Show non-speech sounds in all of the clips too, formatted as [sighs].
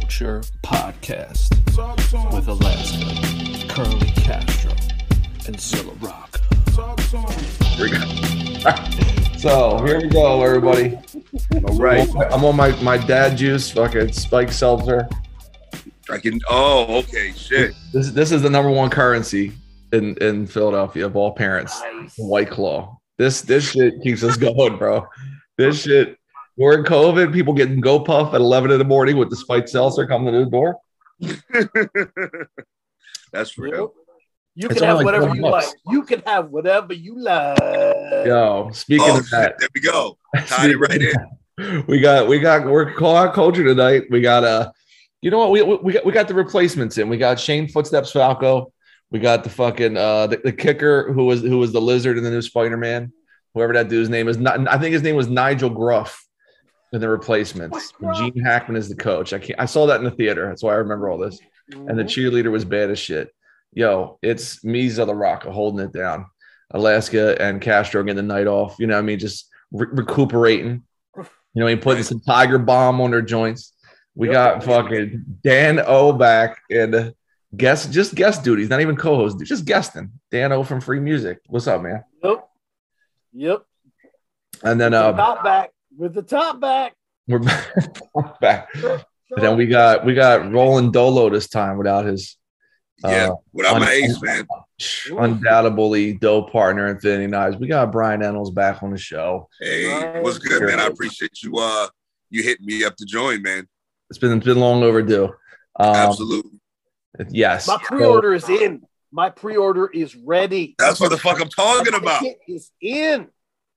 Culture Podcast with Alaska, Curly Castro, and Zilla Rocca. Here we go. [laughs] so here we go, everybody. All right. I'm on my, my dad juice, fucking spike seltzer. I can. Oh, okay. Shit. This this is the number one currency in in Philadelphia of all parents. Nice. White Claw. This this shit keeps us [laughs] going, bro. This shit. We're in COVID. People getting GoPuff at 11 in the morning with the spike seltzer coming to the door. [laughs] That's real. You It's can have like whatever you bucks. like. You can have whatever you like. Yo, speaking Oh, of that, there we go. [laughs] Tied it right in. [laughs] we got we got we're call out culture tonight. We got uh you know what we we got we got the replacements in. We got Shane Footsteps Falco. We got the fucking uh the, the kicker who was who was the lizard in the new Spider-Man. Whoever that dude's name is not I think his name was Nigel Gruff in the replacements. Gene Hackman is the coach. I can't I saw that in the theater. That's why I remember all this. And the cheerleader was bad as shit. Yo, it's me, Zilla Rocca, holding it down. Alaska and Castro getting the night off. You know, I mean, just re- recuperating. You know, he putting some Tiger Balm on their joints. We got fucking Dan O back and guest, just guest duties, not even co-host, just guesting. Dan O from Free Music. What's up, man? Yep. Yep. And then The uh, top back with the top back. we're [laughs] back. And then we got we got Roland Dolo this time without his Yeah. uh, Without my ace, man. undoubtedly dope partner Infinity Knives. We got Brian Ennis back on the show. Hey, what's good, man? I appreciate you. Uh, you hitting me up to join, man. It's been it's been long overdue. Um, Absolutely. Yes. My pre-order is in. My pre-order is ready. That's what the fuck I'm talking about. ticket is in.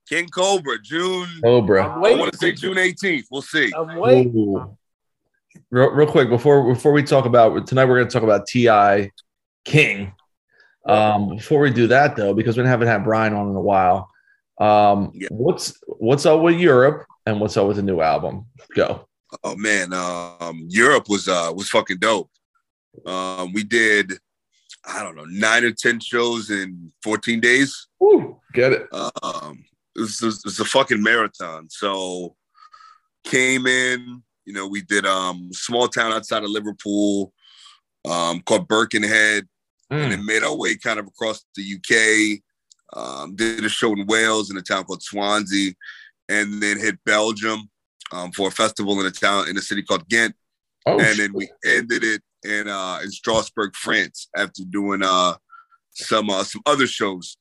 King Cobra, June. Cobra. I'm I want to say June 18th. We'll see. I'm waiting. Ooh. Real, real quick before before we talk about tonight, we're going to talk about Ti King. Um, before we do that though, because we haven't had Brian on in a while, um, Yeah. what's what's up with Europe and what's up with the new album? Go. Oh man, um, Europe was uh was fucking dope. Um, we did, I don't know, nine or ten shows in 14 days. Woo, get it. um, it was, it was a fucking marathon. So came in, you know, we did um small town outside of Liverpool, um, called Birkenhead, and Mm. then made our way kind of across the UK. Um, did a show in Wales in a town called Swansea, and then hit Belgium um, for a festival in a town in a city called Ghent Oh, and then we ended it in uh in Strasbourg, France, after doing uh some uh, some other shows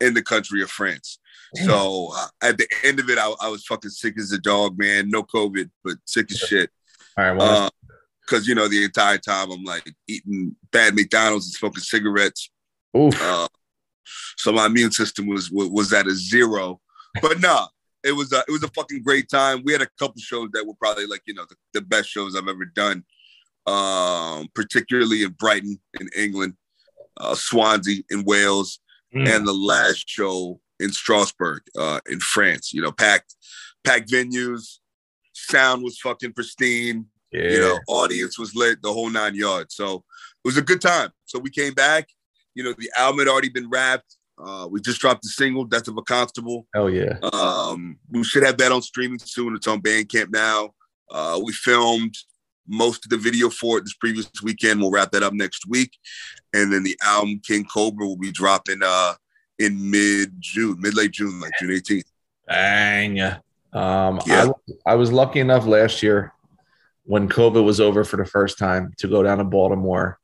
in the country of France. So uh, at the end of it, I, I was fucking sick as a dog, man. No COVID, but sick as shit. all right. Well, Because you know the entire time I'm like eating bad McDonald's and smoking cigarettes. oof. Uh, so my immune system was was, was at a zero. But nah, it was a, it was a fucking great time. We had a couple shows that were probably like you know the, the best shows I've ever done. Um, particularly in Brighton in England, uh, Swansea in Wales, Mm. and the last show in Strasbourg uh, in France. You know, packed packed venues, sound was fucking pristine yeah. you know, audience was lit, the whole nine yards. So it was a good time. So we came back. You know, the album had already been wrapped. Uh, we just dropped the single, Death of a Constable. Hell yeah. Um, we should have that on streaming soon. It's on Bandcamp now. Uh, we filmed most of the video for it this previous weekend. We'll wrap that up next week. And then the album King Cobra will be dropping uh, in mid June, mid late June, like June 18th. Bang. Um, Yeah. I, I was lucky enough last year when COVID was over for the first time to go down to Baltimore.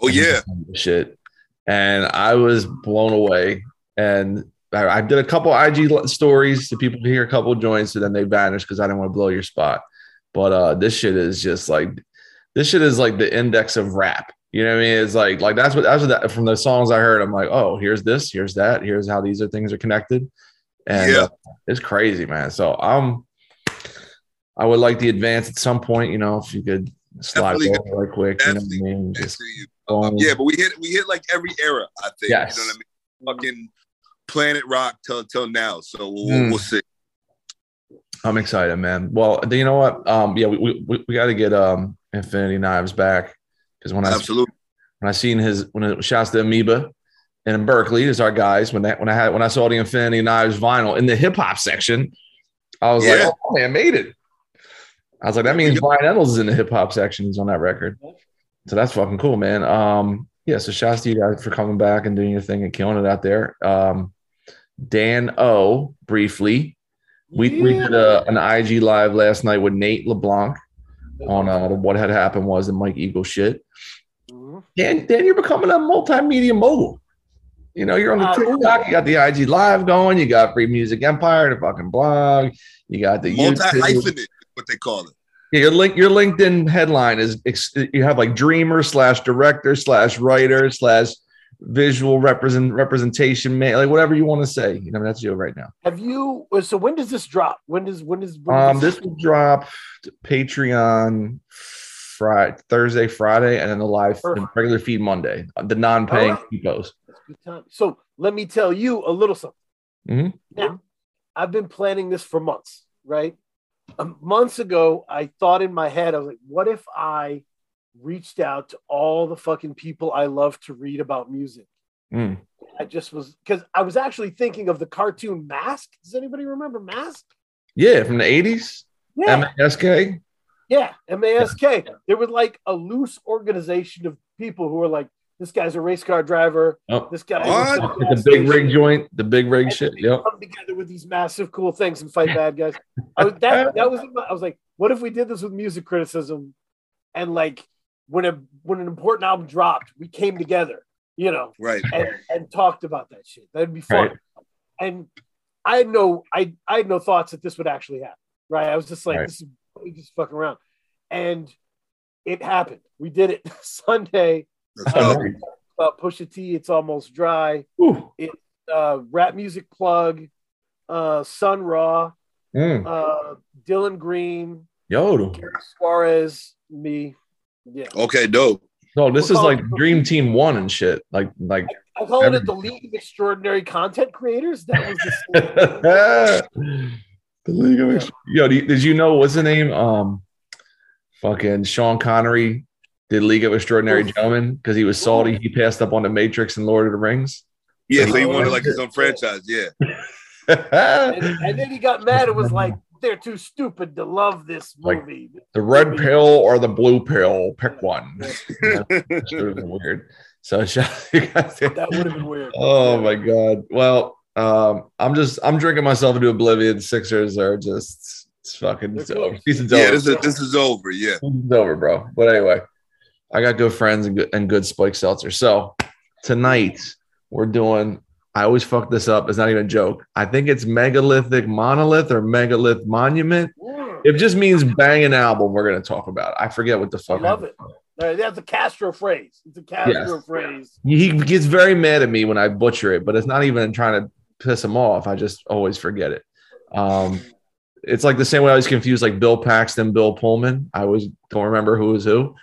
Oh, yeah. Shit. And I was blown away. And I, I did a couple IG stories to people hear a couple joints and then they vanished because I didn't want to blow your spot. But uh, this shit is just like, this shit is like the index of rap. You know what I mean? It's like, like that's what, that's what that, from the songs I heard. I'm like, oh, here's this, here's that, here's how these are things are connected. And Yeah. uh, it's crazy, man. So I'm, I would like the advance at some point. You know, if you could slide Definitely. over right quick. You know what I mean? Just. Um, yeah, but we hit we hit like every era. I think. Yes. You know what I mean? Fucking Planet Rock till till now. So we'll, Mm. we'll see. I'm excited, man. Well, you know what? Um, yeah, we we, we, we got to get um Infinity Knives back because when I Absolutely. when I seen his when it shouts to Amoeba and in Berkeley is our guys when that when I had when I saw the Infinity Knives vinyl in the hip hop section, I was Yeah. like, oh man, made it. I was like, that means Brian Ennis is in the hip hop section. He's on that record. So that's fucking cool, man. Um, yeah, so shouts to you guys for coming back and doing your thing and killing it out there. Um, Dan O, briefly. We, we did a, an IG live last night with Nate LeBlanc on uh, what had happened was the Mike Eagle shit. Mhm. Dan, Dan, you're becoming a multimedia mogul. You know, you're on the Uh, TikTok, you got the IG live going, you got Free Music Empire, the fucking blog, you got the Multi YouTube. hyphenate, what they call it. Yeah, your link, your LinkedIn headline is you have like dreamer slash director slash writer slash visual represent representation man, like whatever you want to say. You know, that's you right now. Have you? So when does this drop? When does when does when Um, does this will drop Patreon Friday, Thursday, Friday, and then the live the regular feed Monday. The non-paying right. time. So let me tell you a little something. Mhm. Now, I've been planning this for months, right? Um, months ago, I thought in my head, I was like, what if I reached out to all the fucking people I love to read about music? Mm. I just was because I was actually thinking of the cartoon Mask. Does anybody remember Mask? Yeah, from the eighties. Yeah, MSK. yeah, M-A-S-K. There was like a loose organization of people who were like, this guy's a race car driver. Oh, This guy What? a the gas big rig joint, the big rig And shit. Yep. come together with these massive cool things and fight bad guys. I was that that was I was like, what if we did this with music criticism, and like when a when an important album dropped, we came together, you know, Right. and, and talked about that shit. That'd be fun. Right. And I had no I I had no thoughts that this would actually happen. Right. I was just like, Right. this is we just fucking around. And it happened. We did it [laughs] Sunday. Let's go. Uh, Pusha T, it's almost dry. Whew. Uh, rap music plug, uh, Sun Raw, Mm. uh, Dylan Green, Yo. Gary Suarez, me. Yeah. Okay, dope. No, this We'll is like it- Dream Team One and shit. Like, like I call it the League of Extraordinary Content Creators. That was the [laughs] the League of Ex- Yo, do you- did you know what's the name? Um, fucking Sean Connery did League of Extraordinary Oof. Gentlemen because he was salty. He passed up on the Matrix and Lord of the Rings. Yeah, so he Oh, wanted like his own franchise. Yeah. [laughs] and, and then he got mad and was like, they're too stupid to love this Like- movie. the red pill or the blue pill? Pick one. [laughs] That [laughs] should have been weird. So, shout you guys. that would have been weird. Oh my god. Well, um, I'm just I'm drinking myself into oblivion. Sixers are just it's fucking They're it's over. Season's yeah, over. this is this is over. Yeah. Season's over, bro. But anyway, I got good friends and good and good spike seltzer. So tonight we're doing. I always fuck this up. It's not even a joke. I think it's megalithic monolith or megalith monument. Mm, It just means bang an album. We're gonna talk about. I forget what the fuck. I fuck. love it. That's a Castro phrase. It's a Castro phrase. He gets very mad at me when I butcher it, but it's not even trying to piss him off. I just always forget it. Um, it's like the same way I was confused, like Bill Paxton, Bill Pullman. I always don't remember who was who.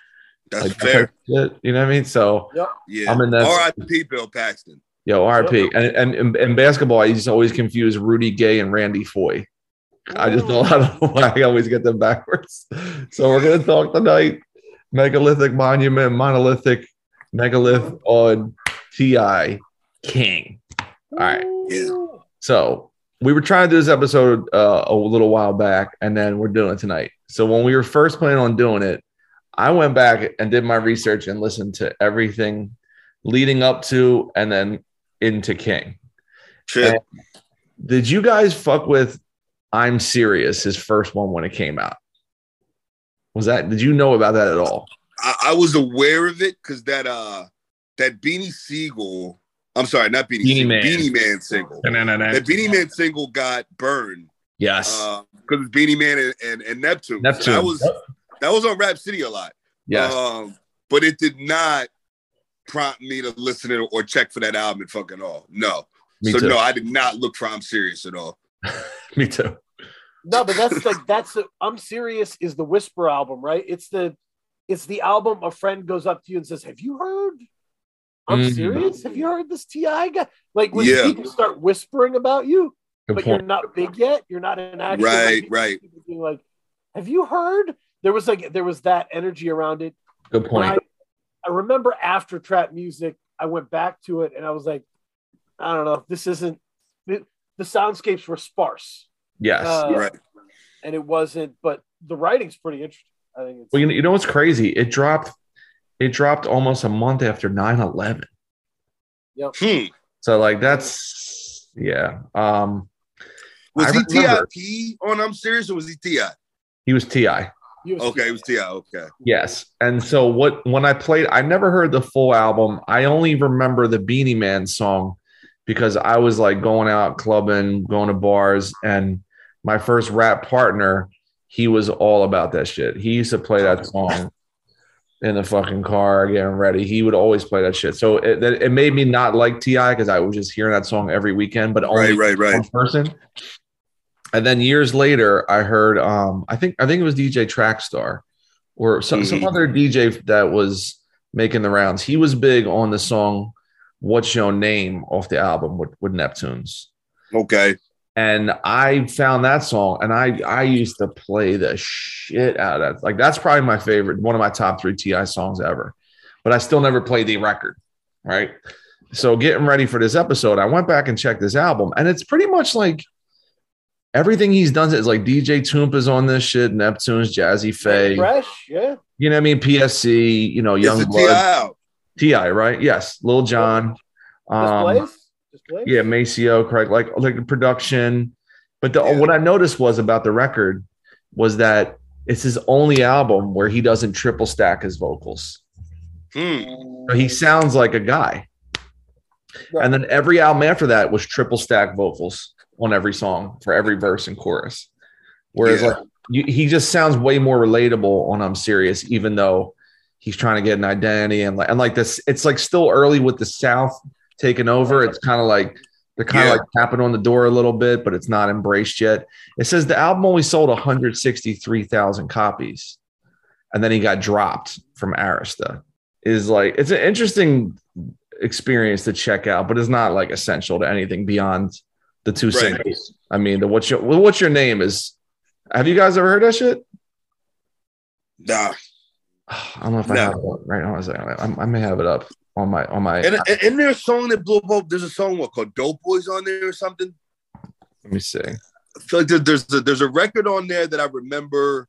That's Like, fair. shit, you know what I mean? So, Yeah. I'm in that- R.I.P. Bill Paxton. Yo, RP. And, and, and in basketball, I used to always confuse Rudy Gay and Randy Foye. I just don't, I don't know why [laughs] I always get them backwards. So, we're going to talk tonight megalithic monument, monolithic megalith on TI King. All right. Yeah. So we were trying to do this episode uh, a little while back, and then we're doing it tonight. So when we were first planning on doing it, I went back and did my research and listened to everything leading up to and then into King. Trip. Did you guys fuck with I'm Serious, his first one when it came out? Was that, did you know about that at all? I, I was aware of it because that uh that Beanie Sigel, I'm sorry, not Beanie, Beanie Sigel, Man. Beenie Man single. That Beenie Man single got burned Yes. because it's Beenie Man and, and, and Neptune. So Neptune. that was that was on Rap City a lot. yes. Um, but it did not prompt me to listen to or check for that album at fucking all. No. Me so too. no, I did not look for I'm serious at all. [laughs] Me too. No, but that's like that's the I'm serious is the Whisper album, right? It's the it's the album a friend goes up to you and says, Have you heard? I'm Mhm. serious. Have you heard this TI guy? Like when Yeah. people start whispering about you, Good but point. you're not big yet. You're not an actual Right, right. being like, have you heard? There was like there was that energy around it. Good When point. I, I remember after trap music, I went back to it and I was like, I don't know, this isn't the, the soundscapes were sparse. yes. Uh, Right. And it wasn't, but the writing's pretty interesting. I think it's Well, you know, you know what's crazy? It dropped. It dropped almost a month after 9-11. Hmm. So like that's yeah. Um, Was I he remember. TIP on I'm serious or was he TI? he was Ti. You have- Okay, it was TI. Okay. Yes. And so what when I played, I never heard the full album. I only remember the Beenie Man song because I was like going out clubbing, going to bars, and my first rap partner, he was all about that shit. He used to play that song in the fucking car getting ready. He would always play that shit. So it, it made me not like Ti because I was just hearing that song every weekend, but only Right, right, right. one person. And then years later, I heard um, I think I think it was DJ Trackstar or some, some Mhm. other DJ that was making the rounds. He was big on the song What's Your Name off the album with, with Neptunes. Okay. And I found that song and I I used to play the shit out of that. Like that's probably my favorite, one of my top three TI songs ever. But I still never played the record. Right. So getting ready for this episode, I went back and checked this album, and it's pretty much like everything he's done is like DJ Toomp is on this shit, Neptune's Jazze Pha, fresh, yeah. you know what I mean? PSC, you know, Young a TI Blood. Ti, right? Yes, Lil Jon, um, Displays, displays. yeah, Maceo, correct. like like the production. But the, Yeah. what I noticed was about the record was that it's his only album where he doesn't triple stack his vocals. Hmm. So he sounds like a guy. Right. And then every album after that was triple stack vocals on every song for every verse and chorus. Whereas Yeah. like you, he just sounds way more relatable on um, I'm serious, even though he's trying to get an identity and like and like this, it's like still early with the South taking over. It's kind of like they're kind of Yeah. like tapping on the door a little bit, but it's not embraced yet. It says the album only sold 163,000 copies, and then he got dropped from Arista. Is like it's an interesting experience to check out, but it's not like essential to anything beyond the two Right. singles. I mean, the what's your what's your name is. Have you guys ever heard that shit? Nah. I don't know if I No. have it right now. I, like, I may have it up on my on my. And, and, and there's a song that blew up. Oh, there's a song what called Dope Boys on there or something. let me see. I feel like there's a, there's a record on there that I remember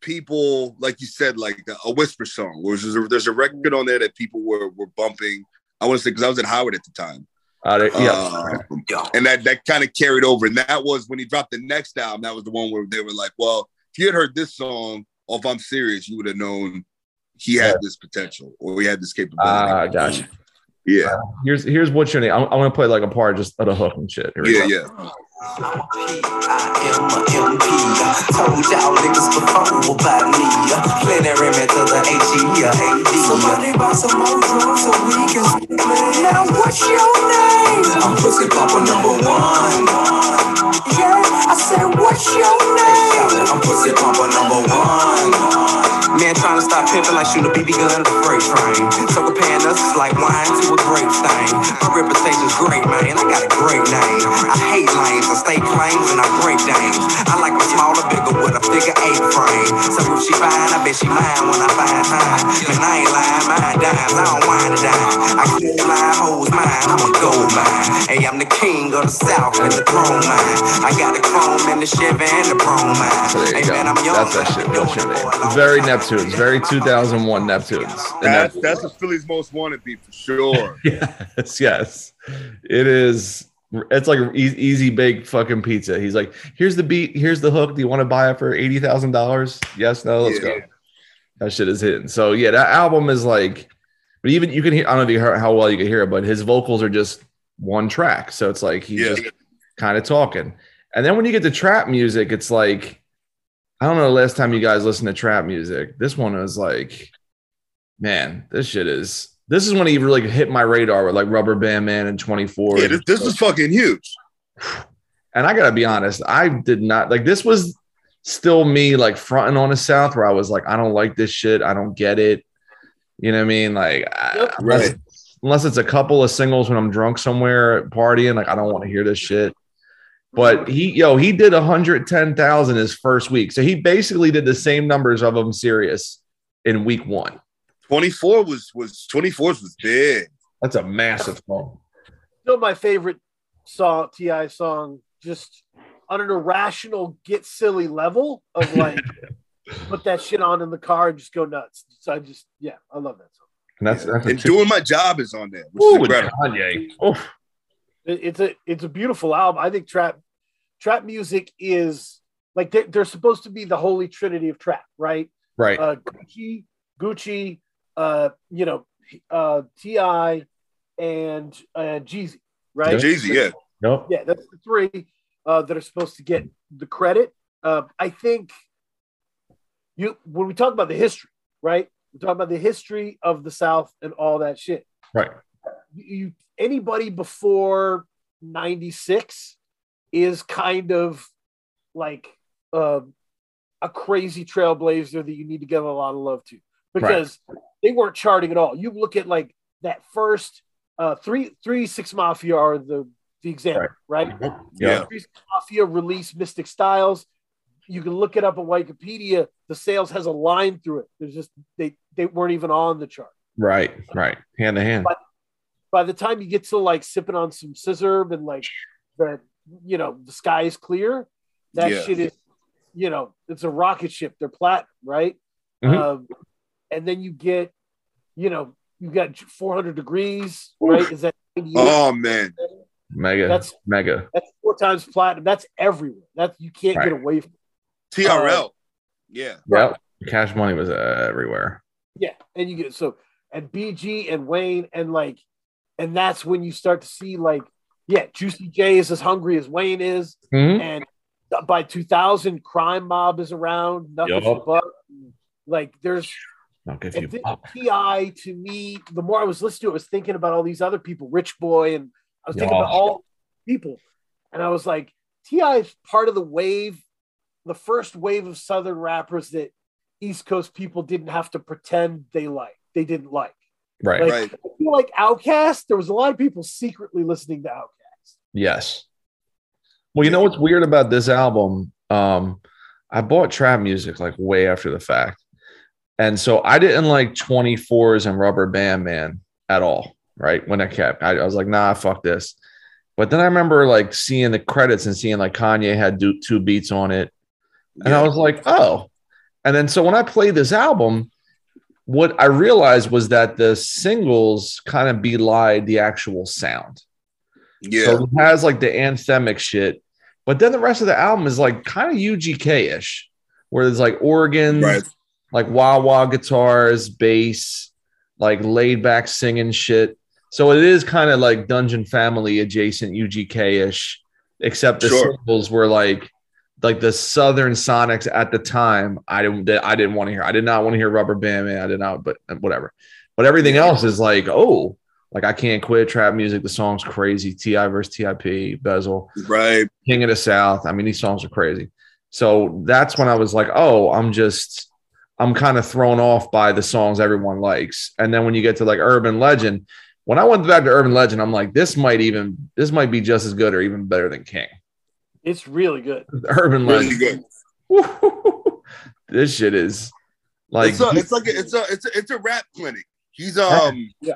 people like you said like a, a whisper song. Where there's a, there's a record on there that people were were bumping. I want to say because I was at Howard at the time. Uh, there- yeah, Uh, and that that kind of carried over. And that was when he dropped the next album. That was the one where they were like, "Well, if you had heard this song, or if I'm serious, you would have known he had this potential or he had this capability." Ah, gotcha. Yeah, here's here's what's your name. I'm, I'm gonna play like a part just of the hook and shit. Here yeah, yeah. I'm a P, I am a MP. Told y'all niggas before about me. Plenary to the H-E-A-D. Somebody buy some more drugs so we can clear. Now what's your name? I'm Pussy Papa number one. Yeah, I said what's your name? I'm Pussy Papa number one. Man trying to stop pimping like shoot a BB gun at a freight train. So comparing us is like wine to a grape stain. My reputation's great, man. I got a great name. I hate lanes, I stake claims and I break names. I like them smaller, bigger with a figure eight frame. So if she fine, I bet she mine when I find time. Man, I ain't lying, mine dimes. I don't whine a dime. I keep line hoes mine, I'm a gold mine. Hey, I'm the king of the south and the throne mine. I got the chrome and the Chevy and the chrome mine. So Hey you man. I'm young. That's that shit. Doing What's your it name? Very time. Neptunes. Very 2001 Neptunes. And That's that's a Philly's most wanted beat for sure. [laughs] yes, yes. It is. It's like e- easy baked fucking pizza. He's like, here's the beat, here's the hook. Do you want to buy it for eighty thousand dollars? Yes, no, let's Yeah. go. That shit is hitting. So yeah, that album is like, but even you can hear. I don't know if you heard how well you can hear it, but his vocals are just one track. So it's like he's Yeah. just kind of talking. And then when you get to trap music, it's like, I don't know the last time you guys listened to trap music. This one was like, man, this shit is. This is when he really hit my radar with like Rubber Band Man and 24. Yeah, this, this was fucking huge. and I gotta be honest, I did not like this was still me like fronting on the South where I was like, I don't like this shit, I don't get it. You know what I mean? Like, Yep. unless, Right. unless it's a couple of singles when I'm drunk somewhere partying, like I don't want to hear this shit. But he, yo, he did 110,000 his first week, so he basically did the same numbers of them serious in week one. 24 was was 24 was big. That's a massive song. Still my favorite song, Ti song. Just on an irrational get silly level of like [laughs] put that shit on in the car and just go nuts. So I just yeah, I love that song. And that's that's And two- doing my job is on there, which Ooh, is incredible. Kanye. Oof. It- It's a it's a beautiful album. I think trap trap music is like they're, they're supposed to be the holy trinity of trap, right? Right. Uh, Gucci, Gucci, uh, you know, uh, Ti, and uh, Jeezy, right? Jeezy, yeah. nope. Yeah, that's the three uh, that are supposed to get the credit. Uh, I think you when we talk about the history, right? We talk about the history of the South and all that shit. Right. You, you anybody before '96 is kind of like uh, a crazy trailblazer that you need to give a lot of love to because they weren't charting at all. You look at like that first uh, three three six mafia are the the example, right? Yeah. Three Six Mafia released Mystic Stylez. You can look it up on Wikipedia. The sales has a line through it. There's just they they weren't even on the chart. Right. Right. Hand to hand. By the time you get to like sipping on some scissor and like the you know the sky is clear, that Yeah. shit is you know it's a rocket ship. They're platinum, right? Mhm. Um, and then you get you know you got 400 degrees, right? Is that 98? Oh man. Mega. That's- mega. That's four times platinum. That's everywhere. That's you can't get away from. TRL. yeah. Yep. Cash money was uh, everywhere. Yeah, and you get so and BG and Wayne and like, and that's when you start to see like, yeah, Juicy J is as hungry as Wayne is, Mhm. and by 2000, Crime Mob is around. Nothing Yup. but like there's I'll give you and thi- up. Ti to me. The more I was listening to it, I was thinking about all these other people, Rich Boy, and I was thinking Yeah. about all people, and I was like, Ti is part of the wave, the first wave of Southern rappers that East Coast people didn't have to pretend they like, they didn't like. Right. Like, Right. I feel like Outkast, there was a lot of people secretly listening to Outkast. Yes. Well, you know what's weird about this album? Um, I bought trap music like way after the fact. And so I didn't like 24s and Rubber Band Man at all, right? When I kept, I, I was like, nah, fuck this. But then I remember like seeing the credits and seeing like Kanye had do, two beats on it. And I was like, oh. And then so when I played this album, what I realized was that the singles kind of belied the actual sound. Yeah. So it has like the anthemic shit, but then the rest of the album is like kind of UGK ish, where there's like organs, Right. Like wah wah guitars, bass, like laid back singing shit. So it is kind of like Dungeon Family adjacent UGK ish, except the Sure. singles were like like the Southern Sonics at the time. I didn't I didn't want to hear. I did not want to hear Rubber Band Man. I did not, but whatever. But everything else is like, oh, like I can't quit trap music. The song's crazy. Ti versus Tip, Bezel, Right. King of the South. I mean, these songs are crazy. So that's when I was like, oh, I'm just, I'm kind of thrown off by the songs everyone likes. And then when you get to like Urban Legend, when I went back to Urban Legend, I'm like, this might even, this might be just as good or even better than King. It's really good. Urban Really Legend. good. [laughs] this shit is like, it's a, it's like a, it's a it's a it's a rap clinic. He's um Yeah.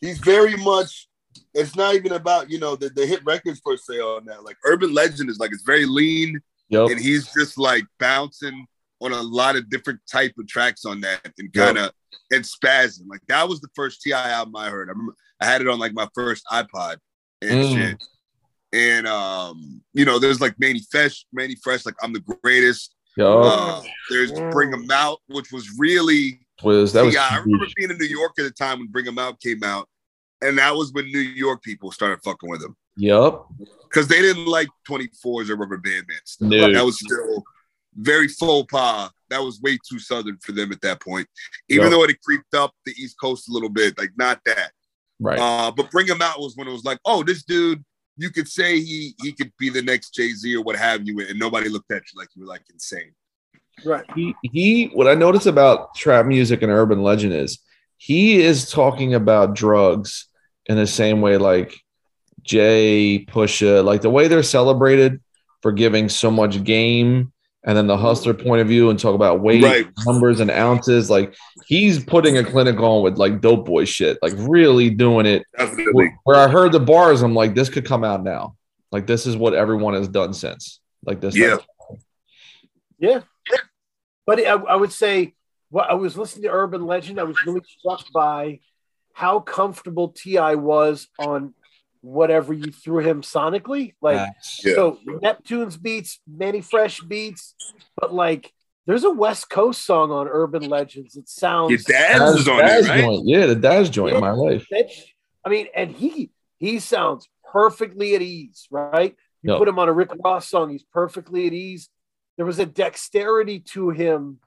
he's very much it's not even about you know the, the hit records per se on that. Like Urban Legend is like it's very lean Yup. and he's just like bouncing on a lot of different type of tracks on that and kind of and spazzing. Like that was the first Ti album I heard. I remember I had it on like my first iPod and Mm. shit. And um, you know, there's like Mannie Fresh, Mannie Fresh, like I'm the greatest. Yup. Uh, there's Bring 'em Out, which was really was that was yeah, I remember being in New York at the time when Bring 'em Out came out, and that was when New York people started fucking with him Yup. because they didn't like 24s or Rubber Band Man stuff. No. That was still very faux pas. That was way too southern for them at that point. Even Yep. though it had creeped up the East Coast a little bit, like not that. Right. Uh, but him Out was when it was like, oh, this dude, you could say he he could be the next Jay Z or what have you, and nobody looked at you like you were like insane. Right. he, he what I notice about trap music and urban legend is he is talking about drugs in the same way like Jay Pusha, like the way they're celebrated for giving so much game and then the mm-hmm. hustler point of view and talk about weight, Right. numbers, and ounces. Like he's putting a clinic on with like dope boy shit, like really doing it. Definitely. Where I heard the bars, I'm like, this could come out now. Like this is what everyone has done since. like this. Yeah. Yeah. But I, I would say, well, I was listening to Urban Legend. I was really struck by how comfortable Ti was on whatever you threw him sonically. Like, Yeah. so Neptune's beats, Mannie Fresh beats, but like, there's a West Coast song on Urban Legends. It sounds Your dad Daz- was on Daz there, right? joint. Yeah, the Daz joint in my life. Bitch. I mean, and he he sounds perfectly at ease, right? You No. put him on a Rick Ross song, he's perfectly at ease. There was a dexterity to him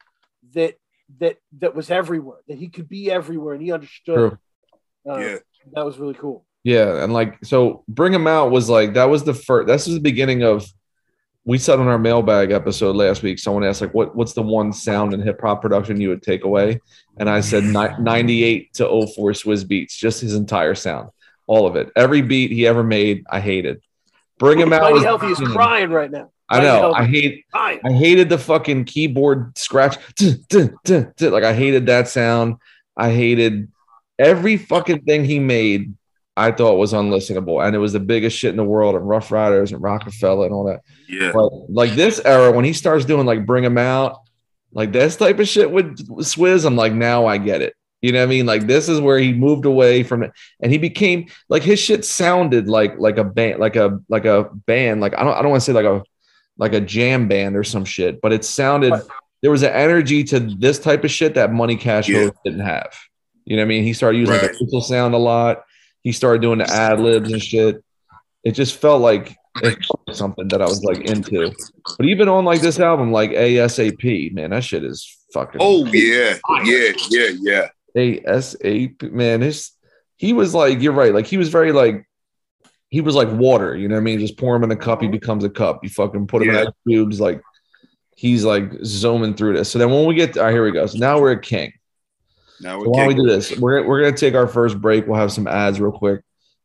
that that that was everywhere, that he could be everywhere, and he understood. True. Uh, Yeah. that was really cool. Yeah, and like so, bring him out was like that was the first. This was the beginning of. We said on our mailbag episode last week. Someone asked like, "What what's the one sound in hip hop production you would take away?" And I said [laughs] ninety eight to 04 Swizz Beatz, just his entire sound, all of it, every beat he ever made. I hated. Bring him out. Was- Healthy is crying right now. I know. I hate. I hated the fucking keyboard scratch. Like I hated that sound. I hated every fucking thing he made. I thought was unlistenable, and it was the biggest shit in the world. And Ruff Ryders and Roc-A-Fella and all that. Yeah. But like this era, when he starts doing like Bring Him Out, like this type of shit with Swizz, I'm like, now I get it. You know what I mean? Like this is where he moved away from it, and he became like his shit sounded like like a band, like a like a band. Like I don't I don't want to say like a like a jam band or some shit, but it sounded there was an energy to this type of shit that Money Cash Yeah. Didn't have. You know what I mean? He started using like, Right. the whistle sound a lot. He started doing the ad libs and shit. It just felt like it felt like something that I was like into. But even on like this album, like ASAP, man, that shit is fucking Oh yeah, yeah, yeah, yeah. ASAP, man. His he was like, you're right. Like he was very like he was like water, you know what I mean? Just pour him in a cup, he mm-hmm. becomes a cup. You fucking put him Yeah. in that cubes, like he's like zooming through this. So then when we get, all right, here we go. So now we're at King. Now So we're why don't we do this? We're, we're gonna take our first break. We'll have some ads real quick,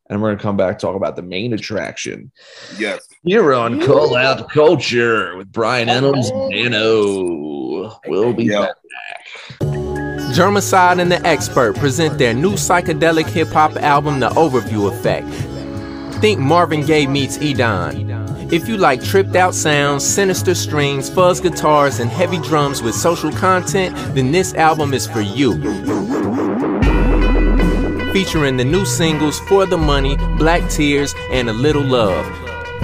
and we're gonna come back talk about the main attraction. Yes. Here on Call Out Culture with Brian Reynolds, Dano. We'll be Yeah. back. Jermiside and the Expert present their new psychedelic hip hop album, The Overview Effect. Think Marvin Gaye meets Edan. If you like tripped out sounds, sinister strings, fuzz guitars, and heavy drums with social content, then this album is for you. Featuring the new singles For the Money, Black Tears, and A Little Love.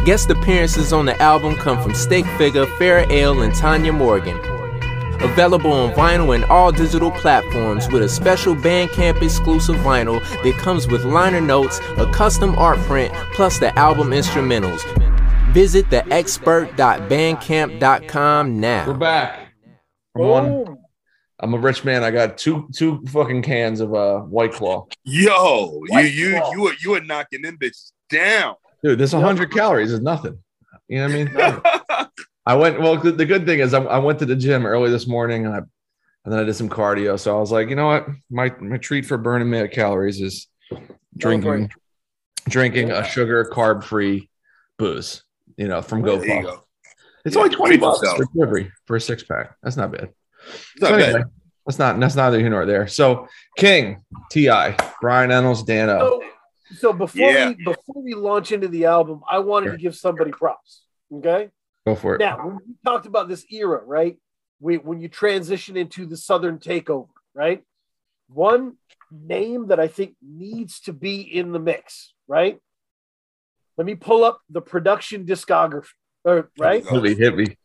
Guest appearances on the album come from Stik Figa, Farrah Ale, and Tanya Morgan. Available on vinyl and all digital platforms with a special Bandcamp exclusive vinyl that comes with liner notes, a custom art print, plus the album instrumentals. Visit theexpert.bandcamp.com now. We're now. back. From one, I'm a rich man. I got two two fucking cans of uh White Claw. Yo, you White you Claw. you were you were knocking them bitches down. Dude, this 100 calories is nothing. You know what I mean? I went. Well, the, the good thing is, I, I went to the gym early this morning, and I and then I did some cardio. So I was like, you know what, my my treat for burning my calories is drinking drinking a sugar carb free booze. You know, from There you GoPuff. go. It's Yeah, only 20 bucks for delivery for a six pack. That's not bad. Not So bad. that's not that's neither here nor there. So King, Ti, Brian Reynolds, Dano. So, so before Yeah. we before we launch into the album, I wanted Sure. to give somebody props. Okay. Go for it. Now, when we talked about this era, right? We, when you transition into the Southern takeover, right? One name that I think needs to be in the mix, right? Let me pull up the production discography, or, right? There Hit me,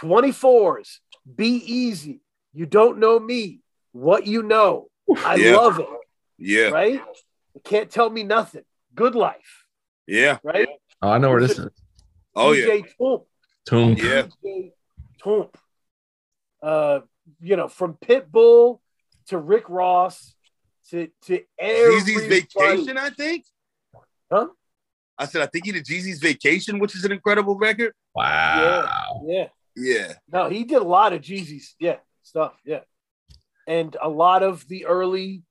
24s, Be Easy, You Don't Know Me, What You Know. I Yeah. love it, Yeah, right? You can't tell me nothing. Good life, yeah. right? Oh, I know where this is. Oh yeah, DJ Toomp, yeah. DJ Toomp. Uh, you know, from Pitbull to Rick Ross to to Jeezy's everybody. Vacation, I think. Huh? I said I think he did Jeezy's Vacation, which is an incredible record. Wow. Yeah, Yeah, yeah. no, he did a lot of Jeezy's, yeah, stuff, yeah, and a lot of the early,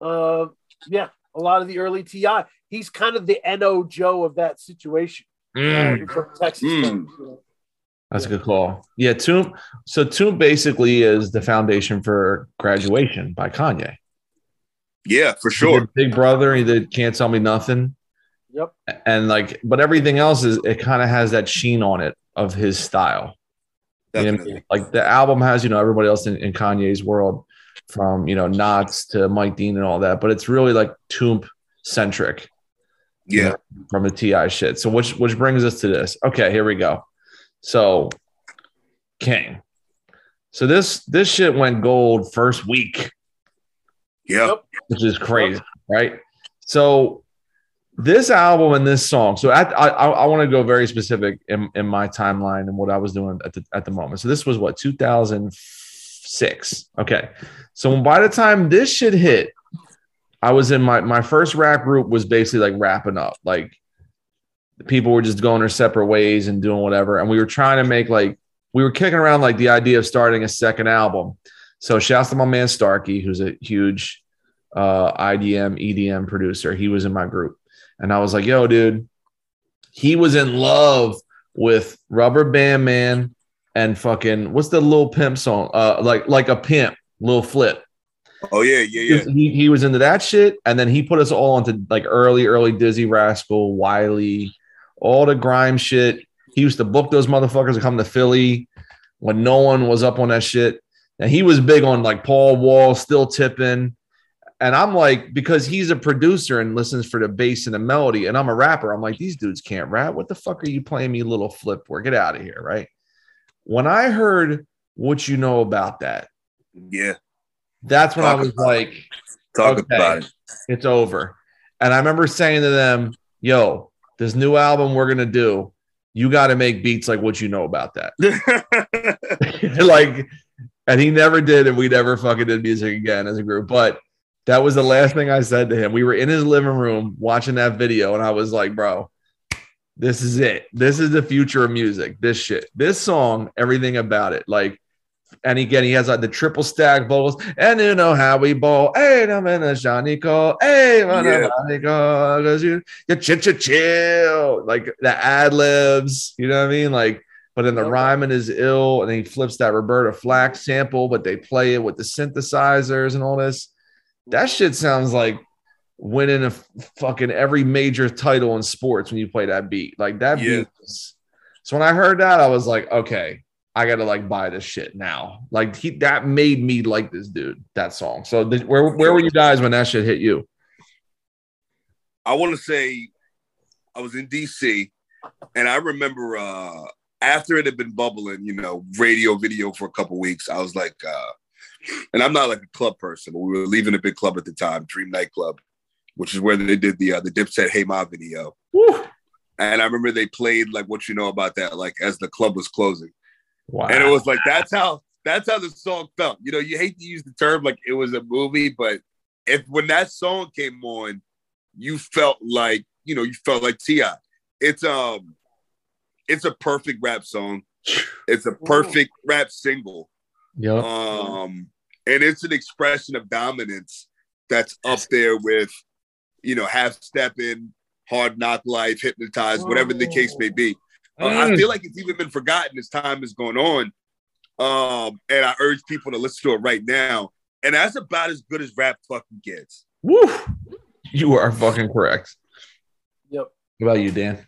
uh, yeah, a lot of the early Ti. He's kind of the No Joe of that situation. Mm, uh, from Texas. Mm. Tech, you that's a good call. Yeah, Toomp. So Toomp basically is the foundation for graduation by Kanye. yeah, for sure. Big Brother. He did Can't Tell Me Nothing. Yep. And like, but everything else is it kind of has that sheen on it of his style. You know I mean? Like the album has, you know, everybody else in, in Kanye's world, from you know Knots to Mike Dean and all that, but it's really like Toomp centric Yeah. from the Ti shit. So which which brings us to this. Okay, here we go. So King. So this this shit went gold first week, Yep. which is crazy, right? So this album and this song. So I I, I want to go very specific in, in my timeline and what I was doing at the at the moment. So this was what 2006. Okay, so by the time this shit hit, I was in my my first rap group was basically like wrapping up. Like people were just going their separate ways and doing whatever, and we were trying to make like we were kicking around like the idea of starting a second album. So shouts to my man Starkey, who's a huge uh, IDM EDM producer. He was in my group, and I was like, "Yo, dude," he was in love with Rubber Band Man and fucking what's the little Pimp song? Uh, like like a pimp, little Flip. Oh yeah, yeah, yeah. He, he was into that shit, and then he put us all into like early, early Dizzee Rascal, Wiley, all the grime shit. He used to book those motherfuckers to come to Philly when no one was up on that shit. And he was big on like Paul Wall, still tipping. And I'm like, because he's a producer and listens for the bass and the melody, and I'm a rapper, I'm like, these dudes can't rap. What the fuck are you playing me, little flip for? Get out of here, right? When I heard what you know about that, Yeah. that's when I was like, Talk Okay. about it. it's over. And I remember saying to them, yo, this new album we're going to do, you got to make beats like what you know about that. [laughs] [laughs] like, and he never did. And we never fucking did music again as a group. But that was the last thing I said to him. We were in his living room watching that video. And I was like, bro, this is it. This is the future of music. This shit, this song, everything about it. Like, and again, he has like the triple stack vocals, and you know how we ball. Hey, I'm in a Johnny call. Hey, I'm a. Call. Cause you, you chill, chill, chill. Like the ad libs, you know what I mean? Like, but then the Yep. rhyming is ill, and then he flips that Roberta Flack sample, but they play it with the synthesizers and all this. That shit sounds like winning a fucking every major title in sports when you play that beat. Like that Yeah. beat. was- so when I heard that, I was like, okay, I gotta like buy this shit now. Like he that made me like this dude. That song. So where where were you guys when that shit hit you? I want to say I was in DC, and I remember uh, after it had been bubbling, you know, radio, video for a couple weeks. I was like, uh, and I'm not like a club person, but we were leaving a big club at the time, Dream Nightclub, which is where they did the uh, the Dipset Hey Ma video. Woo. And I remember they played like what you know about that, like as the club was closing. Wow. And it was like that's how that's how the song felt. You know, you hate to use the term like it was a movie, but if when that song came on, you felt like you know you felt like Ti. It's um, it's a perfect rap song. It's a perfect rap single. Yep. Um, and it's an expression of dominance that's up there with, you know, half stepping, hard knock life, hypnotized, whatever the case may be. Uh, I Mm. feel like it's even been forgotten as time has gone on. Um, and I urge people to listen to it right now. And that's about as good as rap fucking gets. Woo. You are fucking correct. Yep. What about you, Dan?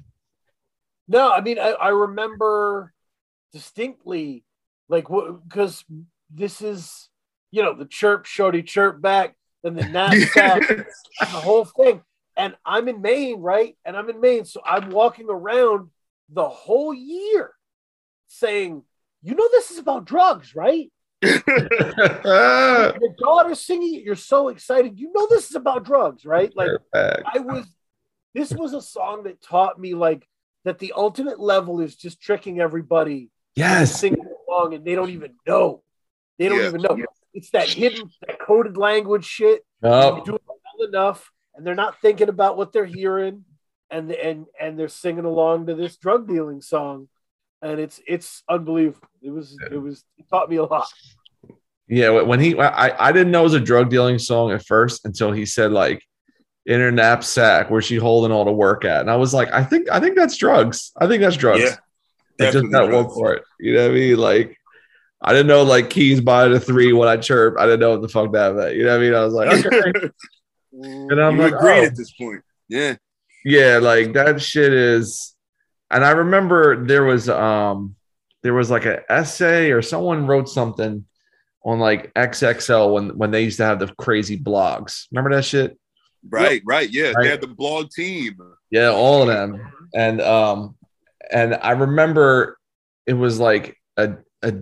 No, I mean, I, I remember distinctly, like, because this is, you know, the chirp, shorty chirp back, then the [laughs] knapsack, the whole thing. And I'm in Maine, right? And I'm in Maine. So I'm walking around the whole year saying, you know, this is about drugs, right? [laughs] Your daughter's singing it. You're so excited. You know, this is about drugs, right? Like, Perfect. I was this was a song that taught me like that the ultimate level is just tricking everybody yes. singing along and they don't even know. They don't Yeah. even know. It's that hidden that coded language shit. Oh, You do it well enough and they're not thinking about what they're hearing and and and they're singing along to this drug dealing song. And it's it's unbelievable. It was it was it taught me a lot. Yeah, when he, I, I didn't know it was a drug dealing song at first until he said like in her knapsack where she holding all the work at, and I was like, I think, I think that's drugs. I think that's drugs. Yeah, Like, just that one part. You know what I mean? Like, I didn't know like keys by the three when I chirp. I didn't know what the fuck that meant. You know what I mean? I was like, okay. [laughs] and I'm you like, agreed oh. at this point. Yeah. yeah, like that shit is and I remember there was um there was like an essay or someone wrote something on like XXL when when they used to have the crazy blogs. Remember that shit? Right, right. Yeah, Right. they had the blog team. Yeah, all of them. And um and I remember it was like a, a,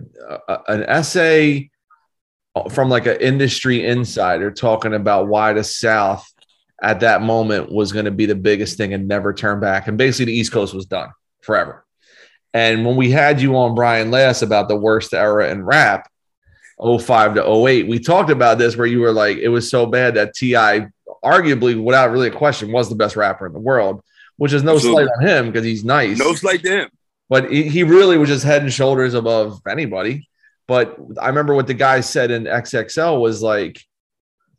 a an essay from like an industry insider talking about why the South at that moment was going to be the biggest thing and never turn back. And basically the East Coast was done forever. And when we had you on Brian last about the worst era in rap, 05 to 08, we talked about this where you were like, it was so bad that T.I. arguably, without really a question, was the best rapper in the world, which is no Absolutely. slight on him because he's nice. No slight to him. but he, he really was just head and shoulders above anybody. But I remember what the guy said in XXL was like,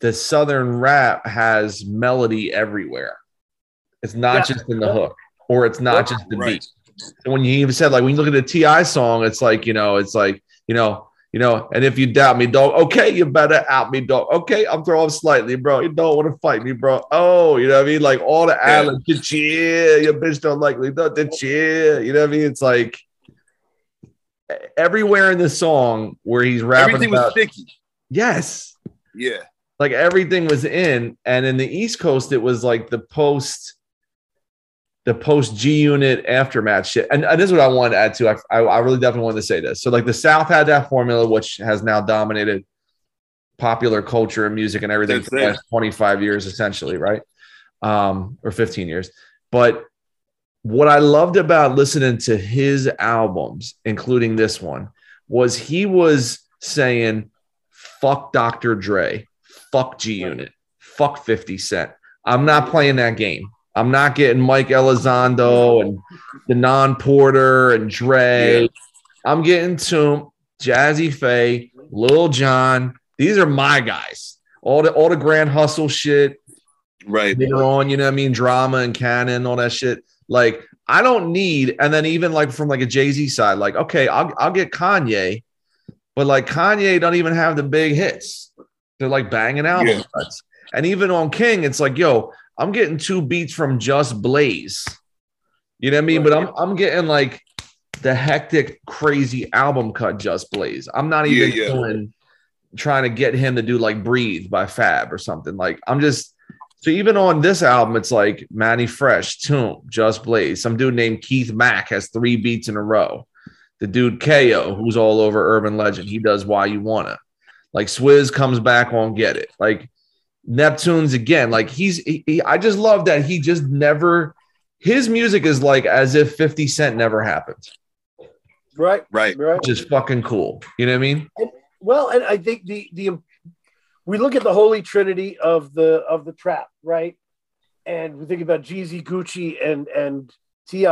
the Southern rap has melody everywhere. It's not Yeah. just in the hook, or it's not just the Right. beat. And when you even said like when you look at the Ti song, it's like you know, it's like you know, you know, and if you doubt me, dog, okay, you better out me, dog. Okay, I'm throwing slightly, bro. You don't want to fight me, bro. Oh, you know what I mean? Like all the Yeah. ad libs, cheer, your bitch don't like me, don't the cheer. You know what I mean? It's like everywhere in the song where he's rapping Everything was about sticky. yes, Yeah. like everything was in and in the east coast it was like the post the post g unit aftermath shit. And, and this is what i wanted to add to. I, I, I really definitely wanted to say this. So like the south had that formula which has now dominated popular culture and music and everything That's for the last 25 years essentially right? Um or 15 years. But what i loved about listening to his albums including this one was he was saying fuck dr dre. Fuck G Unit, fuck 50 Cent. I'm not playing that game. I'm not getting Mike Elizondo and Denaun Porter and Dre. Yeah. I'm getting Toomp, Jazze Pha, Lil Jon. These are my guys. All the all the grand hustle shit Right. later on, you know what I mean? Drama and Cannon, all that shit. Like, I don't need, and then even like from like a Jay-Z side, like, okay, I'll I'll get Kanye, but like Kanye don't even have the big hits. They're like banging album Yeah. And even on King, it's like, yo, I'm getting two beats from Just Blaze. You know what I mean? But I'm I'm getting like the hectic, crazy album cut Just Blaze. I'm not Yeah, even yeah. doing trying to get him to do like Breathe by Fab or something. Like I'm just so even on this album, it's like Mannie Fresh, Toomp, Just Blaze. Some dude named Keith Mack has three beats in a row. The dude KO, who's all over Urban Legend, he does Why You Wanna. Like Swizz comes back on Get It. Like Neptune's again. Like he's, he, he- I just love that he just never. His music is like as if 50 Cent never happened, Right. Right. Right. which is fucking cool. You know what I mean? Well, and I think the the we look at the holy trinity of the of the trap, right? And we think about Jeezy, Gucci, and and Ti.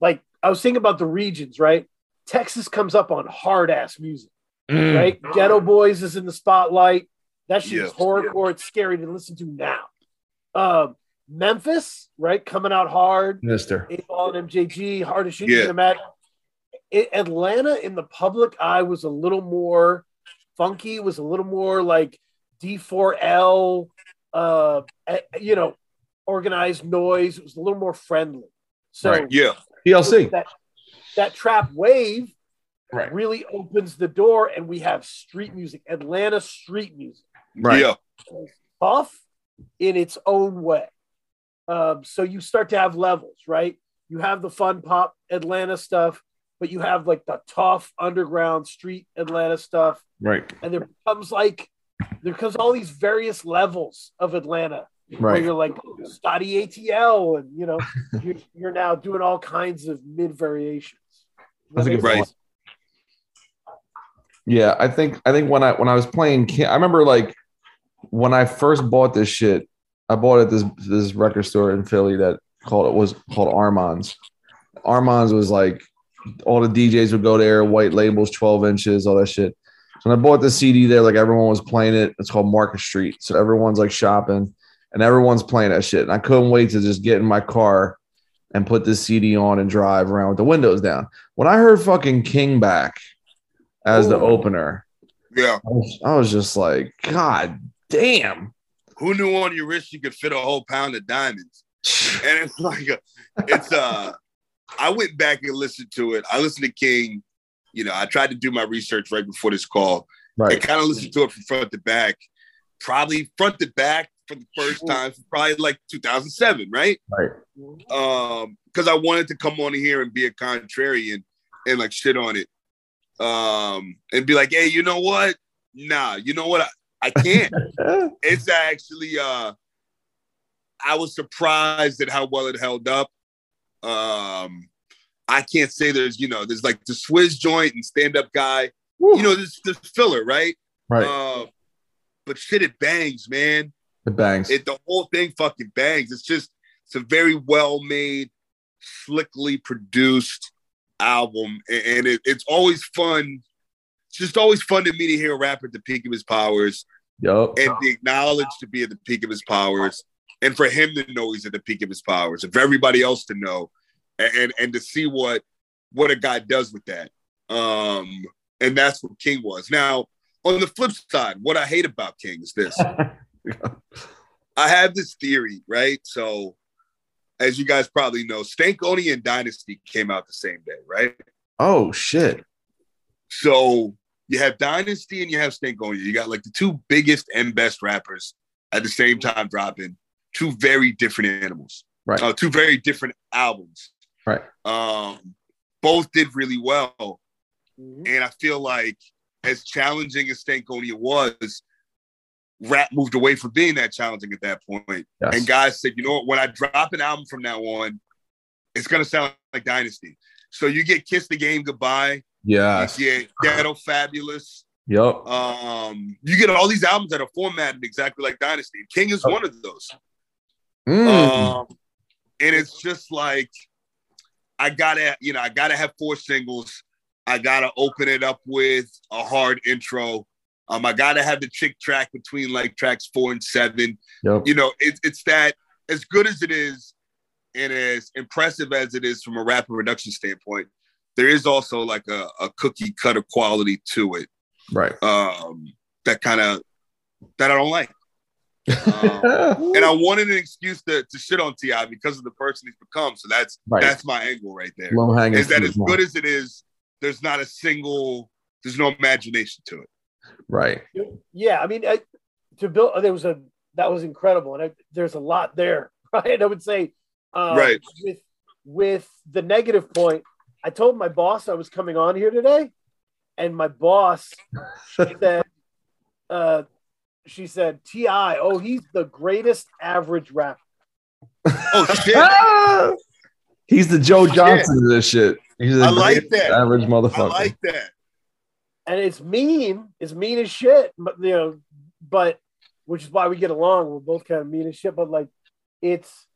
Like I was thinking about the regions, right? Texas comes up on hard ass music, Mm. right? Geto Boys is in the spotlight. That shit is Yeah. horrorcore. It's scary to listen to now. Um, Memphis, right, coming out hard. Mister. Eight Ball and MJG, hard as shit you Yeah. can imagine. It, Atlanta in the public eye was a little more funky, was a little more like D4L, uh, you know, Organized Noize. It was a little more friendly. So Right. Yeah. PLC. that that trap wave Right. really opens the door, and we have street music, Atlanta street music Right. Yeah. tough in its own way. Um, so you start to have levels, right? You have the fun pop Atlanta stuff, but you have like the tough underground street Atlanta stuff, Right. and there becomes like there comes all these various levels of Atlanta where Right. you're like Scotty ATL, and you know you're, you're now doing all kinds of mid variations. That's a good Right. point. Yeah, I think I think when I when I was playing, I remember like when I first bought this shit, I bought it at this this record store in Philly that called it was called Armand's. Armand's was like all the DJs would go there, white labels, twelve inches, all that shit. So when I bought the CD there, like everyone was playing it. It's called Market Street, so everyone's like shopping and everyone's playing that shit. And I couldn't wait to just get in my car and put this CD on and drive around with the windows down. When I heard fucking King back as the opener, Yeah. I was, I was just like, God damn. Who knew on your wrist you could fit a whole pound of diamonds? And it's [laughs] like a, it's uh I went back and listened to it. I listened to King. You know, I tried to do my research right before this call. Right. I kind of listened to it from front to back, probably front to back for the first time, probably like 2007, right? Right. Um, because I wanted to come on here and be a contrarian and like shit on it, um, and be like, hey, you know what? Nah, you know what? I, can't. it's actually, uh, I was surprised at how well it held up. Um, I can't say there's, you know, there's like the Swizz joint and stand up guy. You know, there's the filler, right? right. Uh, but shit, it bangs, man. it bangs. It the whole thing fucking bangs. It's just it's a very well made, slickly produced album, and, and it, it's always fun. It's just always fun to me to hear a rapper at the peak of his powers yup. and be acknowledged to be at the peak of his powers, and for him to know he's at the peak of his powers, and for everybody else to know, and and, and to see what what a guy does with that. Um, and that's what King was. Now, on the flip side, what I hate about King is this. [laughs] I have this theory, right? So, as you guys probably know, Stankonia and Dynasty came out the same day, right? oh shit. So you have Dynasty and you have Stankonia. You got like the two biggest and best rappers at the same time dropping two very different animals, Right. Uh, two very different albums. Right. Um, both did really well, Mhm. and I feel like as challenging as Stankonia was, rap moved away from being that challenging at that point. Yes. And guys said, you know what? When I drop an album from now on, it's gonna sound like Dynasty. So you get Kiss the Game Goodbye, yes. you get Ghetto Fabulous. Yup. Um, you get all these albums that are formatted exactly like Dynasty. King is one of those. Mm. Um, and it's just like I gotta, you know, I gotta have four singles. I gotta open it up with a hard intro. Um, I gotta have the chick track between like tracks four and seven. Yup. You know, it's it's that as good as it is, and as impressive as it is from a rap and production standpoint, there is also like a, a cookie cutter quality to it Right. um, that kind of that I don't like. [laughs] Um, and I wanted an excuse to, to shit on Ti because of the person he's become. So that's Right. that's my angle right there. Low hanging Is that as good as it is? There's not a single. There's no imagination to it. Right. Yeah, I mean, I, to build there was a that was incredible, and I, there's a lot there, [laughs] right? I would say, um, Right. with with the negative point. I told my boss I was coming on here today, and my boss [laughs] said, uh, she said, "Ti, oh, he's the greatest average rapper." Oh shit! [laughs] He's the Joe Johnson of this shit. He's a I like great that. average motherfucker. I like that. and it's mean. It's mean as shit. But you know, but which is why we get along. We're both kind of mean as shit. But like, it's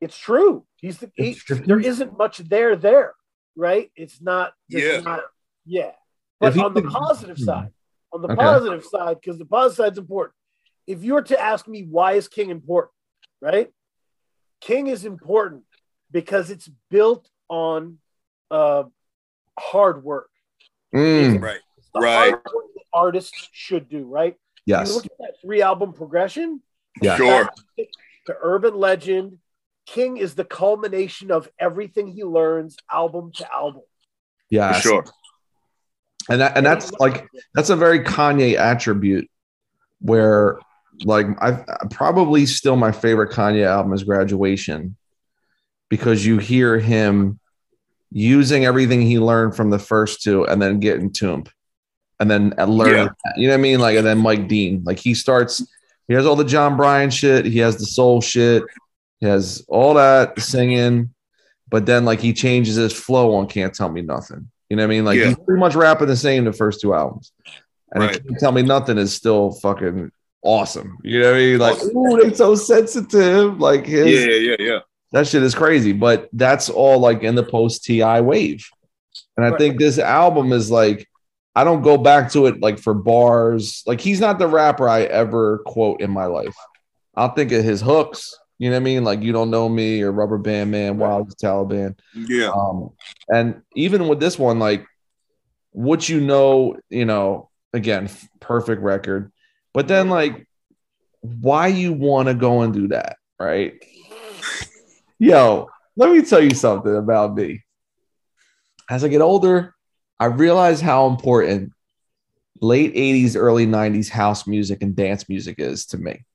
it's true. He's the he, It's true. there isn't much there there, right? It's not. there's Yeah. Not, yeah. But on the positive side, on the Okay. positive side, because the positive side's important. If you were to ask me why is King important, right? King is important because it's built on uh, hard work. Mm, Right. the Right. hard work that artists should do, right? You yes. look at that three album progression Yeah. Sure. to Urban Legend. King is the culmination of everything he learns album to album. Yeah, sure. And that and that's like that's a very Kanye attribute where like I probably still my favorite Kanye album is Graduation because you hear him using everything he learned from the first two and then getting Toomp and then learning you know what I mean? Like and then Mike Dean. Like he starts he has all the Jon Brion shit. He has the soul shit he has all that singing but then like he changes his flow on Can't Tell Me Nothing you know what I mean like Yeah. he's pretty much rapping the same the first two albums and Right. Can't Tell Me Nothing is still fucking awesome you know what I mean like ooh they so sensitive like his Yeah, yeah, yeah. that shit is crazy. But that's all like in the post TI wave. And I Right. think this album is like, I don't go back to it like for bars. Like he's not the rapper I ever quote in my life. I'll think of his hooks. You know what I mean? Like you don't know me or Rubber Band Man, Wild Taliban. Yeah. Um, and even with this one, like what you know, you know, again, perfect record. But then like why you want to go and do that, right? Yo, let me tell you something about me. As I get older, I realize how important late 80s, early 90s house music and dance music is to me.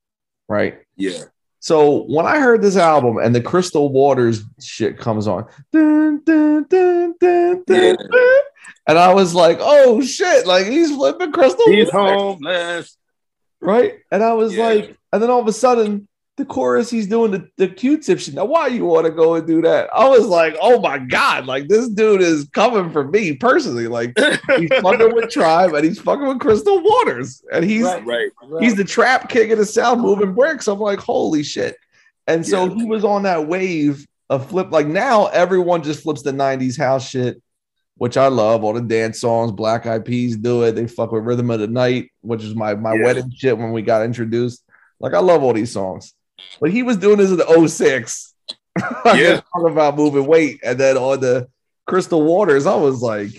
Right. Yeah. So when I heard this album and the Crystal Waters shit comes on, dun, dun, dun, dun, dun, Yeah. dun, and I was like, oh shit, like he's flipping Crystal He's Waters homeless. right? And I was Yeah. like, and then all of a sudden, the chorus he's doing the, the Q-tip shit. Now, why you want to go and do that? I was like, oh my god, like this dude is coming for me personally. Like he's [laughs] fucking with Tribe and he's fucking with Crystal Waters, and he's Right. Right. he's the trap king of the South moving bricks. I'm like, holy shit. And so Yeah. he was on that wave of flip. Like now, everyone just flips the 90s house shit, which I love. All the dance songs, Black Eyed Peas do it. They fuck with Rhythm of the Night, which is my, my Yeah. wedding shit when we got introduced. Like, I love all these songs. But he was doing this in the 06. [laughs] Yeah. talking about moving weight. And then on the Crystal Waters, I was like,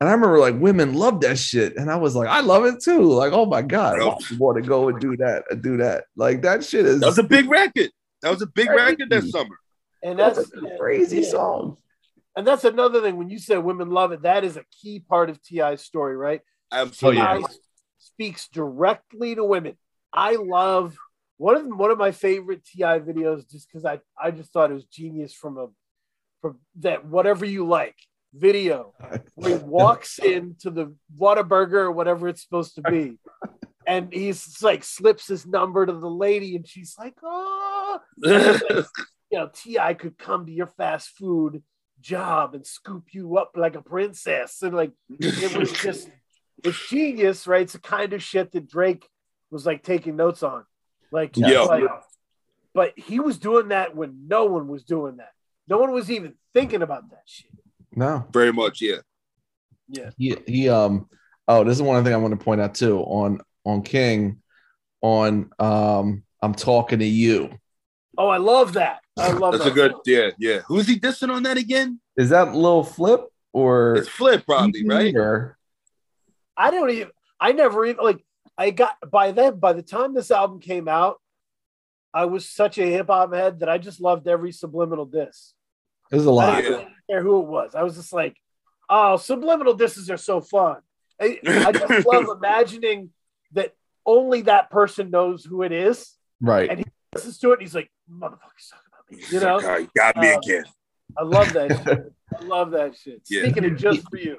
and I remember like women love that shit. And I was like, I love it too. Like, oh my God, Bro. why you want to go and do that and do that. Like that shit is That was a big record. That was a big record that summer. And that's that's a crazy yeah. song. And that's another thing. When you said women love it, that is a key part of Ti's story, right? Absolutely. Yeah. Ti speaks directly to women. I love one of one of my favorite Ti videos, just because I I just thought it was genius from a from that whatever you like video [laughs] where he walks into the Whataburger or whatever it's supposed to be. And he's like slips his number to the lady, and she's like, "Oh, [laughs] you know, Ti could come to your fast food job and scoop you up like a princess, and like it was [laughs] just it's genius, right? It's the kind of shit that Drake was like taking notes on, like, Yeah. like- but he was doing that when no one was doing that. No one was even thinking about that shit. No. Very much, yeah. Yeah, He he um oh, this is one thing I want to point out too on on King on um I'm talking to you. Oh, I love that. I love That's that. a good, yeah, yeah. Who's he dissing on that again? Is that Lil Flip or It's Flip, probably, right? Or- I don't even. I never even like. I got by then. By the time this album came out, I was such a hip hop head that I just loved every subliminal diss. There's a lot. I didn't really care who it was. I was just like, oh, subliminal disses are so fun. I, I just [laughs] love imagining that only that person knows who it is. Right. And he Listens to it, and he's like, motherfucker's talking about me. You know, God, you got me Uh, again. I love that. [laughs] shit. I love that shit. Yeah. Speaking it just for you,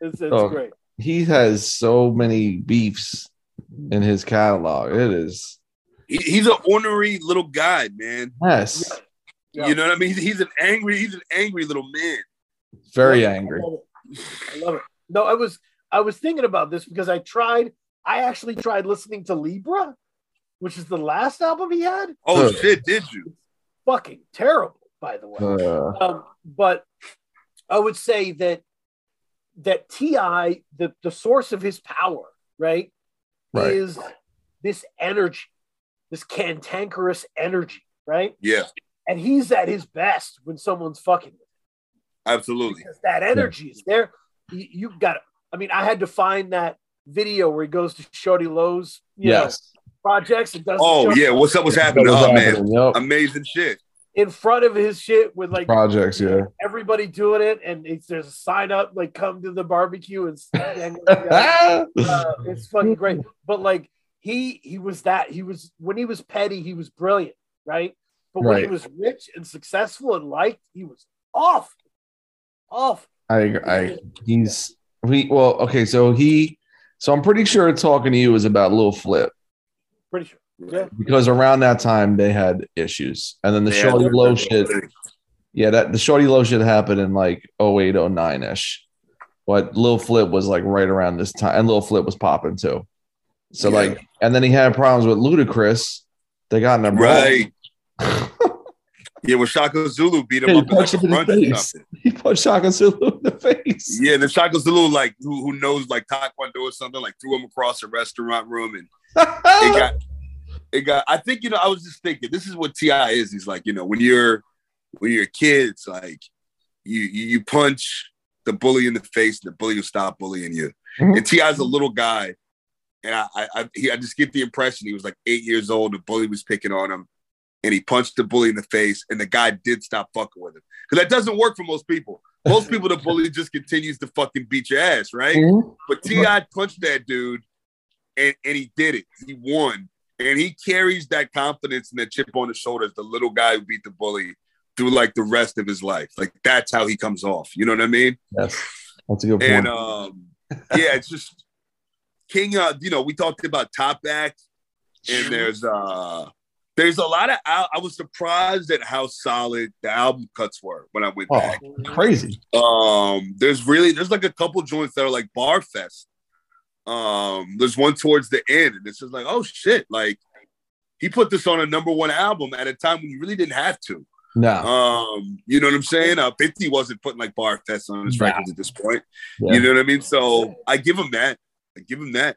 it's, it's Oh. great. he has so many beefs in his catalog. It is He, he's an ornery little guy, man. yes, Yeah. You know what I mean? He's, he's an angry, he's an angry little man. very Yeah, angry. I love it. I love it. No, I was I was thinking about this because I tried. I actually tried listening to Libra, which is the last album he had. Oh Good. shit, did you? Fucking terrible, by the way. Uh, Um, but I would say that that Ti, the the source of his power, right, Right. is this energy, this cantankerous energy, right? Yeah, And he's at his best when someone's fucking with him. absolutely. because that energy is there. You, you got. I mean, I had to find that video where he goes to Shawty Lo's, you yes. know, projects and does. Oh yeah, what's up? What's happening? That was Oh man. Yep. amazing shit. In front of his shit with like Projects, yeah. everybody doing it, and it's, there's a sign up like "Come to the barbecue" and [laughs] uh, it's fucking great. But like he he was that he was when he was petty, he was brilliant, right? But when he was rich and successful and liked, he was off, off. I agree. I he's we well okay. So he so I'm pretty sure talking to you is about Lil Flip Pretty sure. Yeah. because around that time they had issues, and then the Shawty Lo shit. Yeah, that the Shawty Lo shit happened in like 08, 09 ish. But Lil Flip was like right around this time, and Lil Flip was popping too. So Yeah. like, and then he had problems with Ludacris. They got in a. Right. [laughs] Yeah, when Chaka Zulu beat him Yeah, he up like punched a him in his face. He punched Chaka Zulu in the face. Yeah, then Chaka Zulu, like who, who knows like Taekwondo or something, like threw him across a restaurant room and [laughs] it got it got I think you know, I was just thinking this is what T.I. is. He's like, you know, when you're when you're a kid, it's like you you, you punch the bully in the face and the bully will stop bullying you. Mhm. And T.I.'s a little guy. And I I I, he, I just get the impression he was like eight years old, the bully was picking on him. and he punched the bully in the face, and the guy did stop fucking with him. Because that doesn't work for most people. Most people, the bully just continues to fucking beat your ass, right? Mhm. But T.I. punched that dude and, and he did it. He won. And he carries that confidence and that chip on his shoulders, the little guy who beat the bully through like the rest of his life. Like that's how he comes off. You know what I mean? Yes, that's a good point. And um, yeah, it's just King. Uh, you know, we talked about Top Back, and there's uh, there's a lot of. I, I was surprised at how solid the album cuts were when I went oh, back. crazy. Um, there's really there's like a couple joints that are like bar fest. Um, there's one towards the end, and it's just like, oh shit, like he put this on a number one album at a time when he really didn't have to. No, Um, you know what I'm saying? Uh, 50 wasn't putting like bar fest on his Nah. records at this point. Yeah. You know what I mean? So I give him that. I give him that.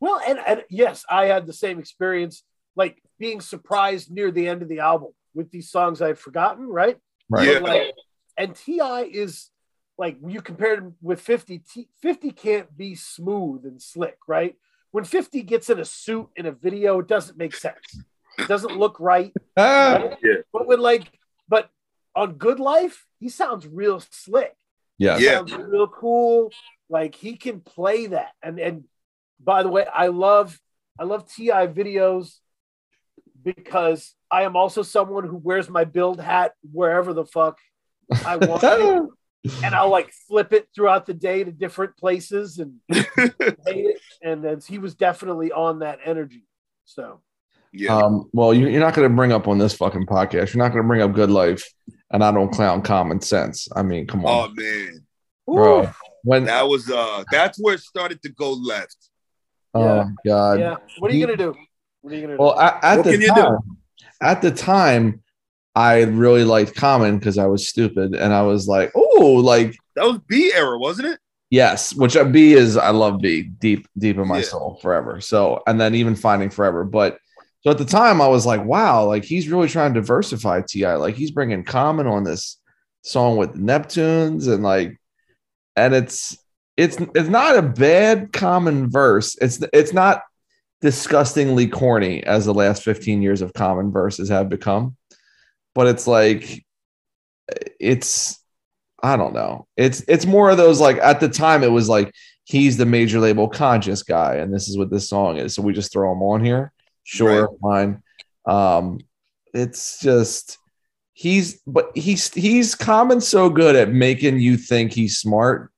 Well, and, and yes, I had the same experience, like being surprised near the end of the album with these songs I had forgotten, right? right. Yeah. Like, and Ti is like you compared him with 50. 50 can't be smooth and slick, right? When 50 gets in a suit in a video, it doesn't make sense. It doesn't look right. [laughs] Ah, right? Yeah. But when like, but on Good Life, he sounds real slick. yes. Yeah. sounds real cool. Like he can play that. And and by the way, I love I love Ti videos because I am also someone who wears my build hat wherever the fuck I [laughs] want it. And I'll like flip it throughout the day to different places and [laughs] hate it. And then he was definitely on that energy. So Yeah. Um, well, you, you're not going to bring up on this fucking podcast. You're not going to bring up good life, and I don't clown common sense. I mean, come on. oh man. bro. Ooh, When That was uh that's where it started to go left. oh god, yeah. What are you gonna do? What are you gonna do? Well, at, at What the can you do? time, at the time, I really liked Common because I was stupid, and I was like, oh, like That was Be era, wasn't it? yes, which uh, Be is I love Be deep deep in my Yeah. soul forever. So, and then even finding forever, but. So at the time, I was like, "Wow, like he's really trying to diversify Ti. Like he's bringing Common on this song with Neptunes, and like, and it's it's it's not a bad Common verse. It's it's not disgustingly corny as the last 15 years of common verses have become but it's like it's i don't know. It's it's more of those like at the time it was like he's the major label conscious guy and this is what this song is. So we just throw him on here. Sure fine. Um it's just he's but he's he's common so good at making you think he's smart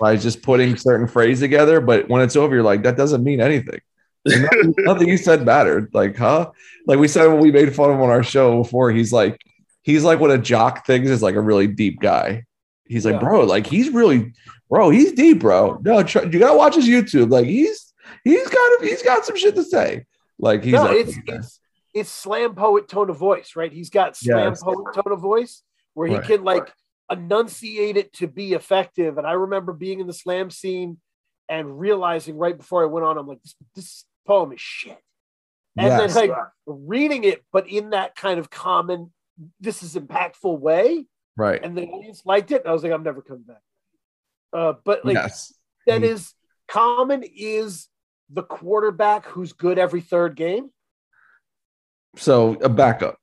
by just putting certain phrase together but when it's over you're like that doesn't mean anything nothing, nothing you said mattered. Like, huh? Like we said when we made fun of him on our show before, he's like, he's like what a jock thinks is like a really deep guy. He's like, Yeah. bro, like he's really, bro, he's deep, bro. No, you gotta watch his YouTube. Like he's he's got he's got some shit to say. Like he's no, like, it's, it's it's slam poet tone of voice, right? He's got slam Yes. poet tone of voice where he Right. can like enunciate it to be effective. And I remember being in the slam scene and realizing right before I went on, I'm like, this, this poem is shit. And Yes. then like reading it, but in that kind of common, this is impactful way. right. And the audience liked it. And I was like, I'm never coming back. Uh, but like yes. that is common is the quarterback who's good every third game. So a backup.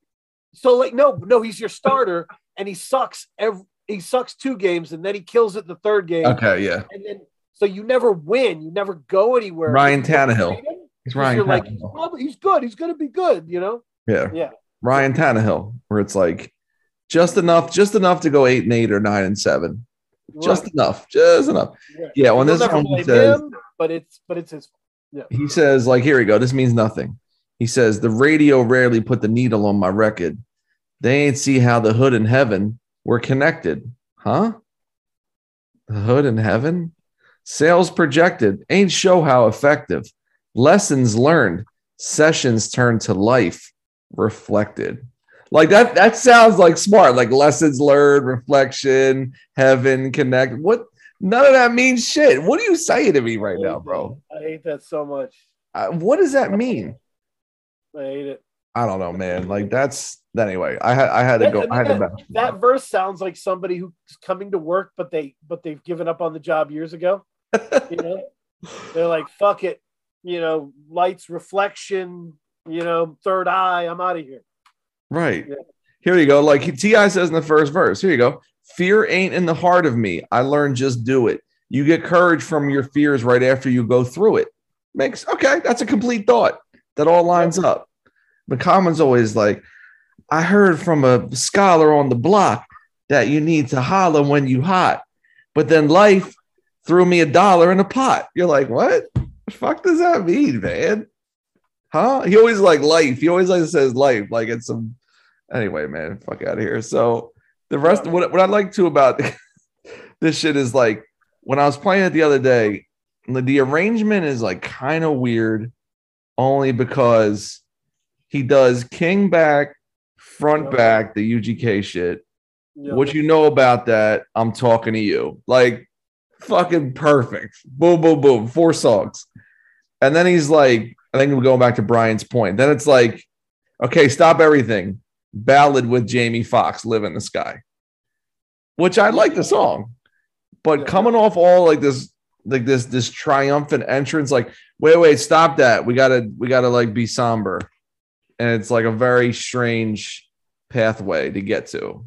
So like no, no, he's your starter, and he sucks every he sucks two games, and then he kills it the third game, Okay, yeah. and then so you never win, you never go anywhere. Ryan Tannehill. He's Ryan like, he's, probably, he's good, he's gonna be good, you know. Yeah. Yeah. Ryan Tannehill, where it's like just enough, just enough to go eight and eight or nine and seven. Just enough, just enough. Yeah. Yeah, when this one he says, him, but it's but it's his. Yeah. he says, like, here we go. This means nothing. He says, the radio rarely put the needle on my record. They ain't see how the hood and heaven were connected. Huh? The hood and heaven? Sales projected. Ain't show how effective. Lessons learned. Sessions turned to life reflected. Like that, that sounds like smart. Like lessons learned, reflection, heaven, connect. What none of that means shit. What are you saying to me right now, bro? I hate that so much. Uh, what does that mean? I hate it. I don't know, man. Like that's anyway. I had I had to go. I mean, I had that, back. that verse sounds like somebody who's coming to work, but they but they've given up on the job years ago. [laughs] You know, they're like, "Fuck it," you know, lights, reflection, you know, third eye. I'm out of here. Right. Yeah. Here you go. Like T.I. says in the first verse. Here you go. Fear ain't in the heart of me. I learned just do it. You get courage from your fears right after you go through it. Makes okay. That's a complete thought. That all lines up. But Common's always like, I heard from a scholar on the block that you need to holler when you hot. But then life threw me a dollar in a pot. You're like, what? The fuck does that mean, man? Huh? He always like life. He always like says life, like it's some anyway, man. Fuck out of here. So the rest what, what I like too about [laughs] this shit is like when I was playing it the other day, the, the arrangement is like kind of weird, only because he does king back, front back, the UGK shit. Yeah. What you know about that? I'm talking to you. Like fucking perfect. Boom, boom, boom. Four songs. And then he's like, I think we're going back to Brian's point. Then it's like, okay, stop everything. Ballad with Jamie Foxx, Live in the Sky. Which I like the song. But coming off all like this, like this, this triumphant entrance, like, wait, wait, stop that. We gotta, we gotta like be somber. And it's like a very strange pathway to get to.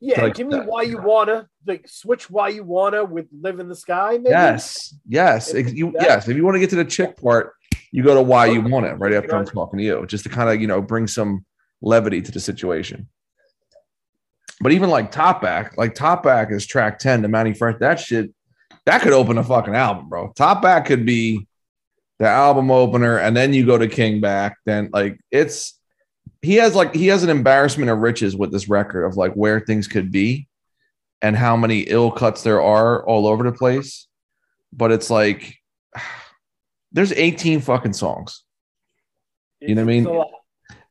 yeah, like give me that. why you wanna like switch why you wanna with live in the sky. Maybe? Yes, yes, If you, yes. If you want to get to the chick part, you go to why you want it right after I'm talking to you, just to kind of you know bring some levity to the situation. But even like Top Back, like Top Back is track ten to Mannie Fresh. That shit that could open a fucking album, bro. Top Back could be the album opener, and then you go to King Back. Then like it's he has like he has an embarrassment of riches with this record of like where things could be and how many ill cuts there are all over the place. But it's like [sighs] there's 18 fucking songs. You know what I mean? It's a lot.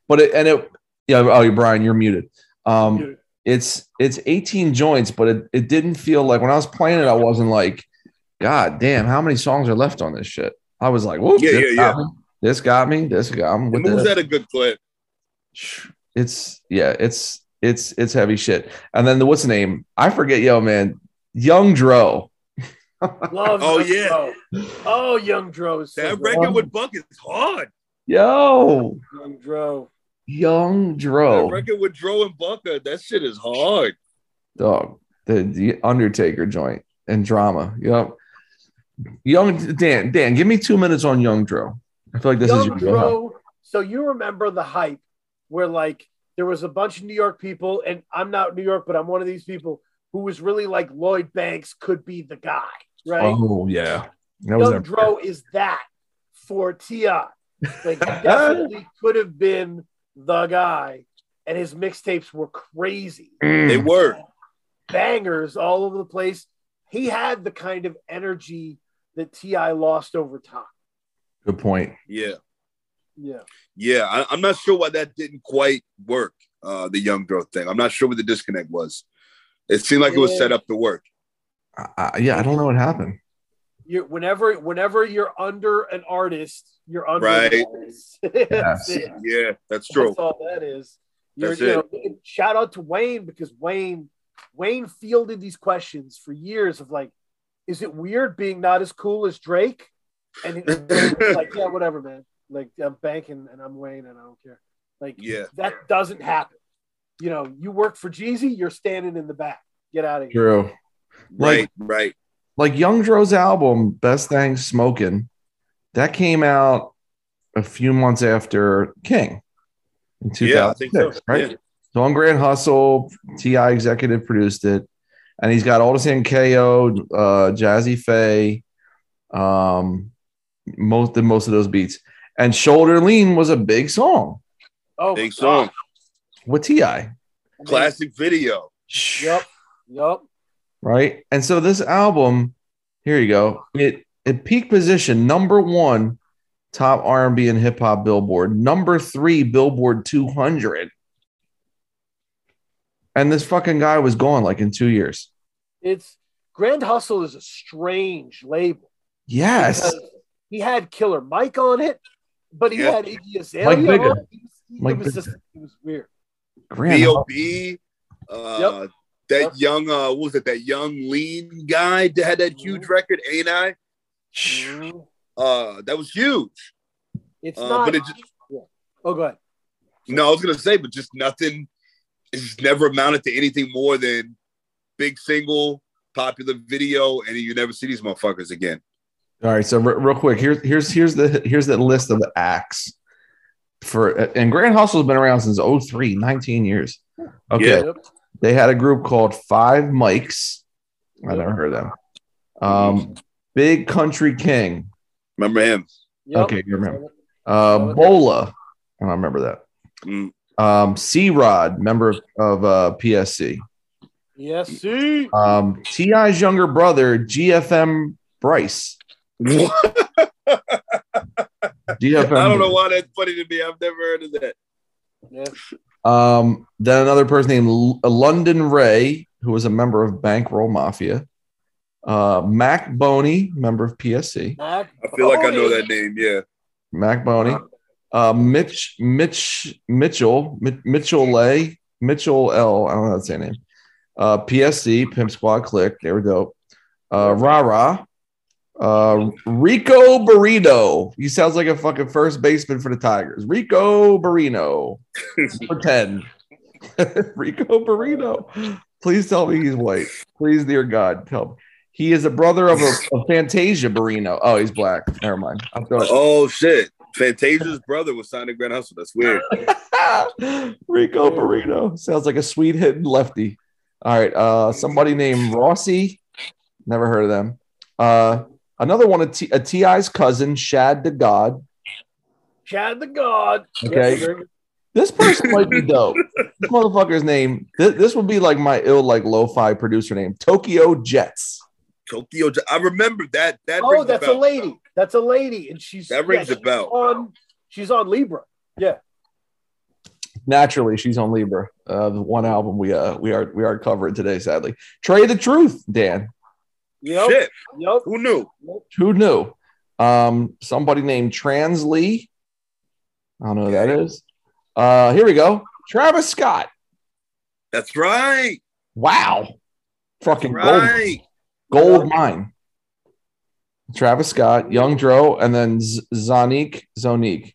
But it and it yeah, oh you Brian, you're muted. Um Dude, it's it's 18 joints, but it, it didn't feel like when I was playing it, I wasn't like, God damn, how many songs are left on this shit? I was like, whoop, Yeah, this, yeah, got Me, this got me, this got me. And was this. that a good clip? It's yeah, it's it's it's heavy shit. And then the what's the name? I forget, yo, man, Young Dro. [laughs] Love Oh, Young yeah. Dro. Oh, Young Dro. is so That good. record with Buck is hard. Yo, Young Dro. Young That Dro. record with Dro and Bucker, uh, that shit is hard. dog the, the undertaker joint and drama yep young dan dan give me two minutes on young dro i feel like this is Young your wheelhouse. Dro. So you remember the hype where like there was a bunch of New York people, and I'm not New York, but I'm one of these people who was really like Lloyd Banks could be the guy, right? oh yeah that was Young that Dro is that for Ti. Like [laughs] definitely could have been the guy, and his mixtapes were crazy, They Mm, were. bangers all over the place. He had the kind of energy that Ti lost over time. good point Yeah. Yeah, Yeah. I, I'm not sure why that didn't quite work, uh, the Young girl thing. I'm not sure what the disconnect was. It seemed like it was set up to work. I, I- yeah i don't know what happened You're, whenever whenever you're under an artist, you're under Right. an artist. [laughs] Yes. Yeah, that's true. That's all that is. You're, That's you know, it. shout out to Wayne because Wayne Wayne fielded these questions for years of like, is it weird being not as cool as Drake? And it- it's [laughs] like, yeah, whatever, man. Like I'm banking and I'm Wayne and I don't care. Like, Yeah. that doesn't happen. You know, you work for Jeezy, you're standing in the back. Get out of here. true Right, right. like young dro's album best thing smoking that came out a few months after king in 2006 Yeah, I think so. right Yeah. So on Grand Hustle, Ti executive produced it, and he's got all the same KO, uh, Jazze Pha, um, most most of those beats. And Shoulder Lean was a big song Oh, Big song. God. with Ti, Classic video. Yep. Yep. right? And so this album, here you go. It it peak position number one, top R and B and hip hop Billboard, number three Billboard 200. And this fucking guy was gone like in two years. It's Grand Hustle is a strange label. Yes. he had Killer Mike on it, but he Yeah. had Iggy Azalea Mike Bigga. it. He was- he- Mike it was Bigger. just it was weird. Grand B.O.B. Uh, That Yep. young, uh, what was it? That young lean guy that had that huge record, ain't I? Hustle. Uh, that was huge. It's Uh, not. but it just- yeah. Oh, go ahead. No, I was gonna say, but just nothing. It's never amounted to anything more than big single, popular video, and you never see these motherfuckers again. All right, so re- real quick, here's here's here's the here's the list of acts for and Grand Hustle's been around since 03, 19 years. Okay, Yep. they had a group called Five Mics. I never heard of them. Um, Big Kuntry King. Remember him? Yep. Okay, you remember. Uh, Bola. I don't remember that. Mm. Um, C Rod, member of uh, PSC. Yes, see. Um, Ti's younger brother, GFM Bryce. What? [laughs] GFM. I don't know why that's funny to me. I've never heard of that. Yeah. Um, then another person named L- London Ray, who was a member of Bankroll Mafia. Uh, Mac Boney, member of PSC. Mac I feel like I know that name. Yeah. Mac Boney. Uh, Mitch Mitch Mitchell Mi- Mitchell Lay Mitchell L. I don't know how to say her name. Uh, PSC Pimp Squad Click. They were dope. Uh, Rara. Uh, Rico Burrito. He sounds like a fucking first baseman for the Tigers. Rico Burrito. for [laughs] 10. [laughs] Rico Burrito. Please tell me he's white. Please, dear God, tell me. He is a brother of a, of Fantasia Burrito. Oh, he's black. Never mind. I'm going. Oh shit! Fantasia's brother was signed to Grand Hustle. That's weird. [laughs] Rico Burrito sounds like a sweet hidden lefty. All right, uh, somebody named Rossi. Never heard of them. Uh, another one, a, T- a Ti's cousin, Shad the God. Chad the God. Okay. Yes, This person might be dope. This motherfucker's name. This, this would be like my ill, like lo-fi producer name, Tokyo Jetz. Tokyo. Jets. I remember that. That Oh, rings that's a bell. lady. That's a lady, and she's That rings a she's bell. On, she's on Libra. Yeah. Naturally, she's on Libra. Uh, the one album we uh we are we are covering today. Sadly, Trey the Truth, Dan. Yep. Shit. Yep. Who knew? Who knew? Um, somebody named Trans Lee. I don't know who that is. Uh, here we go. Travis Scott. That's right. Wow. Fucking Right. gold, gold mine. Travis Scott, Young Dro, and then Z- Zonique, Zonique.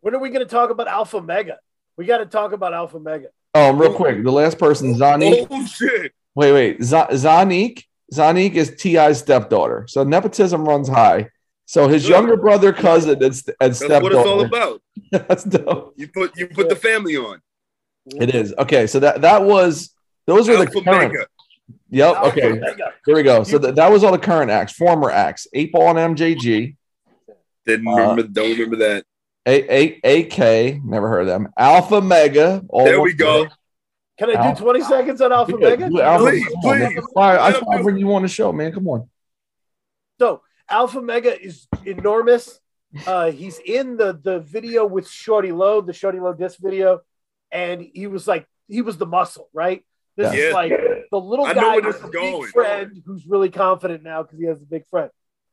When are we going to talk about Alpha Mega? We got to talk about Alpha Mega. Oh, real quick, the last person, Zonique. Oh shit. Wait, wait. Z- Zonique. Zonique is Ti's stepdaughter. So nepotism runs high. So his Good. younger brother, cousin, and, st- and That's what it's all about. [laughs] That's dope. You put you put the family on. It is okay. So that that was those are the current. Mega. Yep. Alpha Okay. Mega. Here we go. So that that was all the current acts, former acts. Eight Ball and MJG, Didn't Uh, remember. Don't remember that. A A AK. Never heard of them. Alpha Mega. all There we go. word. Can I do 20 seconds on Alpha Yeah, Mega? do Alpha- Please, come on, man. please. Why- I Let saw him when you on the show, man. Come on. So Alpha Mega is enormous. Uh, he's in the the video with Shawty Lo, the Shawty Lo disc video, and he was like he was the muscle, right? This Yeah. is like the little I guy with the is big friend who's really confident now because he has a big friend.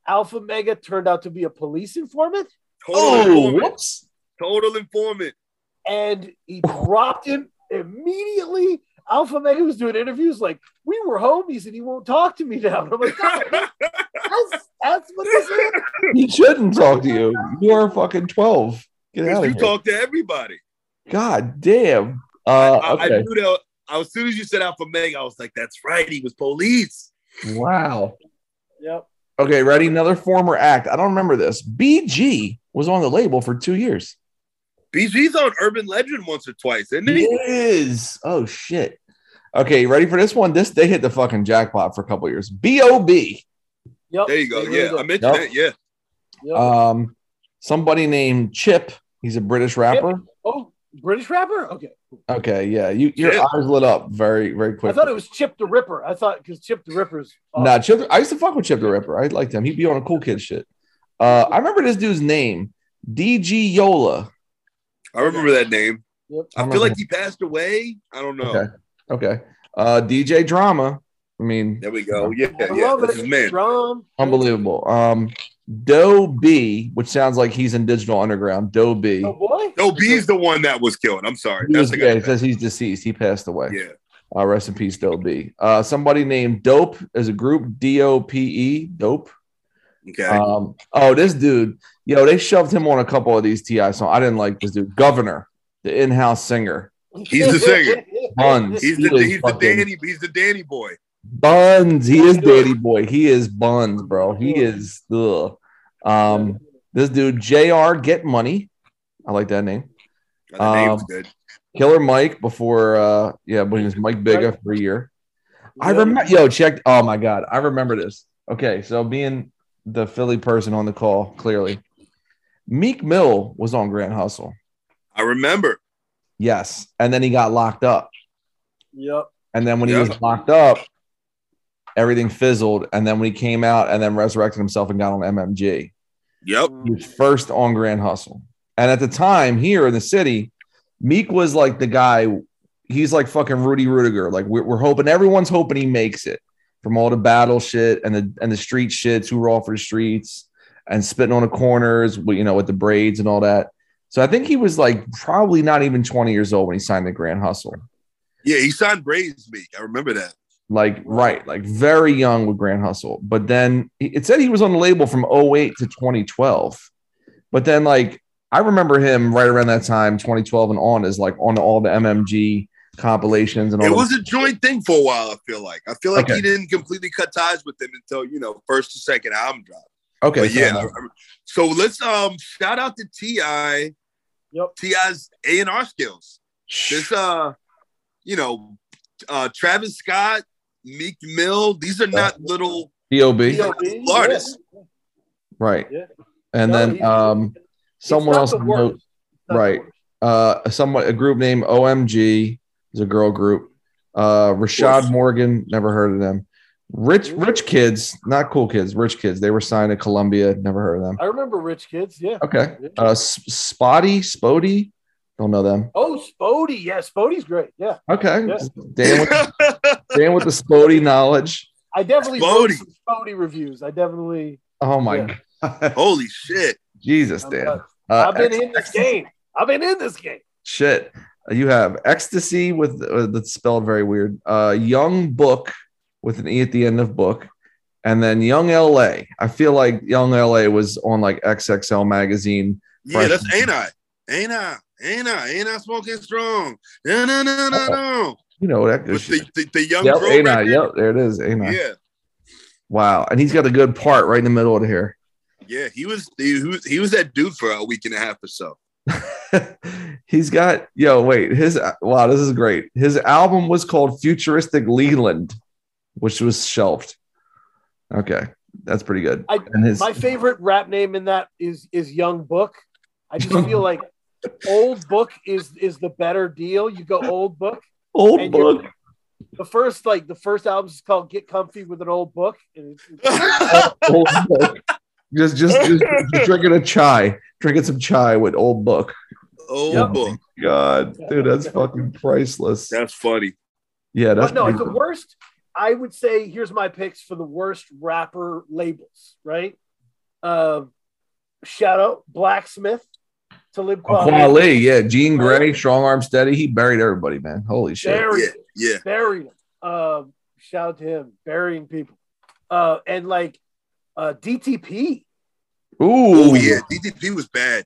Alpha Mega turned out to be a police informant, Total Oh, informant. whoops. Total informant. and he dropped him immediately. Alpha Mega was doing interviews like, "We were homies, and he won't talk to me now." And [laughs] I'm like, that's, that's what this is." He shouldn't talk to you. You are fucking twelve. Get out you of here. talk to everybody. God damn. Uh, I, I okay. knew that. I, as soon as you said Alpha Mega, I was like, "That's right. He was police." Wow. Yep. Okay, ready? Another former act. I don't remember this. BG was on the label for two years. BG's on Urban Legend once or twice, isn't He he? is. Oh shit. Okay, you ready for this one? This they hit the fucking jackpot for a couple years. B.O.B. Yep. There you go. They really Yeah, did. I mentioned Yep. that. Yeah. Yep. Um, somebody named Chip. He's a British rapper. oh, British rapper? Okay. Okay, yeah. You your Chip. eyes lit up very, very quick. I thought it was Chip the Ripper. I thought because Chip the Ripper's. Nah, Chip. I used to fuck with Chip the Ripper. I liked him. He'd be on a cool kid shit. Uh, I remember this dude's name, DG Yola. I remember that name. Yep. I feel like he passed away. I don't know. Okay. Okay. Uh, DJ Drama. I mean, There we go. Yeah, I yeah. love This it. is man. Drum. unbelievable. Um, Doe B, which sounds like he's in Digital Underground. Doe B. Oh boy. No, B's the one that was killed. I'm sorry. He That's was, the yeah, it says he's deceased. He passed away. Yeah. Uh, rest in peace, Doe B. Uh, somebody named Dope as a group, D O P E, Dope. Okay. Um, oh, this dude, yo, they shoved him on a couple of these TI songs. I didn't like this dude. Governor. the in-house singer. He's the singer. Buns. He's He the he's the Danny he's the Danny boy. Buns. He is Danny Boy. He is Buns, bro. He is ugh. Um, this dude, JR Get Money. I like that name. The name's Um, good. Killer Mike before uh yeah, when he was Mike Bigga for a year. I remember yo, check. Oh my god, I remember this. Okay, so being the Philly person on the call, clearly. Meek Mill was on Grand Hustle. I remember. Yes. And then he got locked up. Yep. And then when he was locked up, everything fizzled. And then when he came out and then resurrected himself and got on MMG, Yep. he was first on Grand Hustle. And at the time here in the city, Meek was like the guy. He's like fucking Rudy Ruettiger. Like we're, we're hoping everyone's hoping he makes it from all the battle shit and the and the street shits who were all for the streets and spitting on the corners, you know, with the braids and all that. So I think he was like probably not even 20 years old when he signed the Grand Hustle. Yeah, he signed Braids me. I remember that. like right like very young with grand hustle but then it said he was on the label from 08 to 2012 but then like i remember him right around that time 2012 and on is like on all the mmg compilations and all It the- was a joint thing for a while, I feel like. I feel like Okay. he didn't completely cut ties with them until, you know, first or second album drop. okay but yeah. I- I- so let's um shout out to Ti, Yep. Ti's A and R skills. This uh, you know, uh Travis Scott, Meek Mill. These are not little. dob B.O.B., artist. yeah. right Yeah. and No, then he's- um someone else the note, worst. It's not the right. uh someone a group named omg is a girl group uh rashad course. morgan never heard of them rich rich kids not cool kids rich kids they were signed to columbia never heard of them I remember Rich Kids. Yeah. Okay. Uh, Spotty, Spodee, don't know them. Oh, Spodee. Yeah, Spodee's great. Yeah. Okay. Yeah. Dan, with, Dan with the [laughs] Spodee knowledge. I definitely wrote Spodee. some Spodee reviews. I definitely. Oh my Yeah. god, [laughs] Holy shit! Jesus, Dan. Uh, I've been ex- in this game. I've been in this game. Shit, you have ecstasy with uh, that's spelled very weird. Uh, Yung Booke with an e at the end of book, and then young LA. I feel like young LA was on like XXL magazine. Yeah, that's ain't I? Ain't I? Ain't I? Ain't I smoking strong? No, no, no, no, no. You know that good the, the, the young Yep, ain't I? Yep, there it is. Ain't I? Yeah, Wow, and he's got a good part right in the middle of here. yeah. He was he, was he was that dude for a week and a half or so. [laughs] he's got yo wait his wow this is great his album was called futuristic leland which was shelved okay that's pretty good I- and his My favorite rap name in that is is Yung Booke. I just feel like Old Book is is the better deal. You go Old Book. old book The first like the first album is called Get Comfy with an Old Book. And it's, it's- [laughs] old book just, just just just [laughs] drinking a chai drinking some chai with old book oh Yeah. boy, god dude that's fucking priceless that's funny. yeah that's but no, it's the worst. I would say here's my picks for the worst rapper labels. Right. Um, shout out Blacksmith Talib Kweli. Kweli, yeah Jean Grae strong arm steady he buried everybody man holy shit Buried Yeah, him. yeah. Buried him. Um, shout out to him burying people. Uh, and like uh, DTP. Ooh Oh yeah, DTP was bad.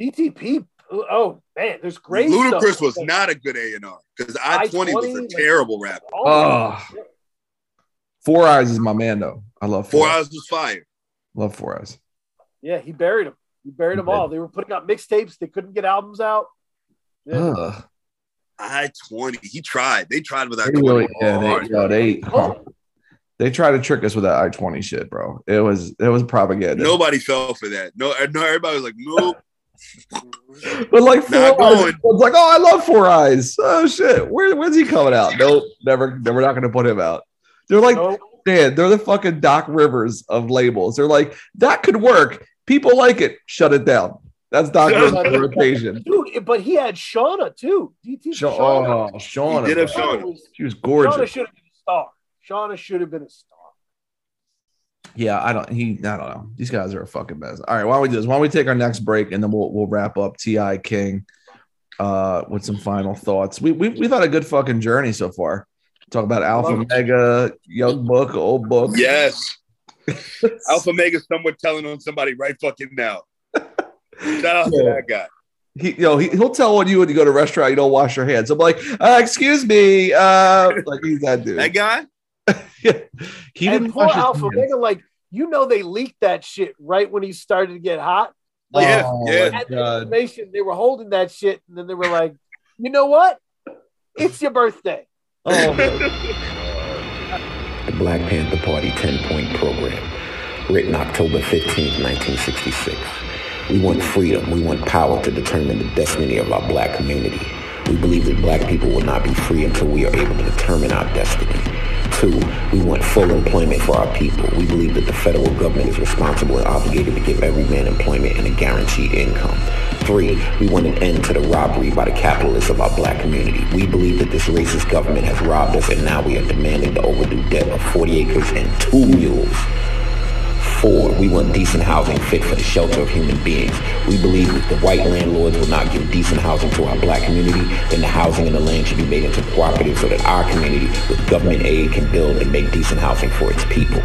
DTP. Oh man, there's great. Ludacris stuff. was not a good A and R because I twenty was a I-20, like- terrible rapper. Oh. four eyes is my man though i love Four four, eyes Hours was fire. love four eyes Yeah, he buried them. He buried them did. all. They were putting out mixtapes. They couldn't get albums out. Yeah. Ugh. I twenty. He tried. They tried without. I They twenty. really, yeah, they, yo, they, Oh, they tried to trick us with that I twenty shit, bro. It was, it was propaganda. Nobody fell for that. No, no. Everybody was like, nope. [laughs] but like four Not eyes, going. it's like, oh, I love four eyes. Oh shit, where, when's he coming out? Nope, never, never not gonna put him out. They're like, no. man, they're the fucking Doc Rivers of labels. They're like, that could work. People like it. Shut it down. That's Doc Shut [laughs] Rivers' rotation. Dude, but he had Shawnna too. DT Sha- Shawnna. oh, Shawnna, He did have. Shawnna. was, she was Shawnna gorgeous. should have been a star. Shawnna should have been a star. Yeah, I don't. He, I don't know. These guys are a fucking mess. All right, why don't we do this? Why don't we take our next break and then we'll we'll wrap up Ti King, uh, with some final thoughts. We we we've had a good fucking journey so far. Talk about Alpha Mega, Yung Booke, Old Book. Yes. [laughs] Alfamega somewhere telling on somebody right fucking now. [laughs] Shout out to that guy. he, you know, he, he'll tell on you when you go to a restaurant, you don't wash your hands. I'm like, uh, excuse me, uh, like he's that dude. That guy? [laughs] yeah. He and didn't poor wash his Alpha hands. Omega, like you know, they leaked that shit right when he started to get hot. Oh like, Yeah, Oh, yeah. the God. information, they were holding that shit, and then they were like, you know what? It's your birthday. Oh, [laughs] the Black Panther Party 10 point program, written October 15, 1966. We want freedom. We want power to determine the destiny of our black community. We believe that black people will not be free until we are able to determine our destiny. Two, we want full employment for our people. We believe that the federal government is responsible and obligated to give every man employment and a guaranteed income. Three, we want an end to the robbery by the capitalists of our black community. We believe that this racist government has robbed us and now we are demanding the overdue debt of 40 acres and two mules. Four, we want decent housing fit for the shelter of human beings. We believe that the white landlords will not give decent housing to our black community, then the housing and the land should be made into cooperatives so that our community with government aid can build and make decent housing for its people.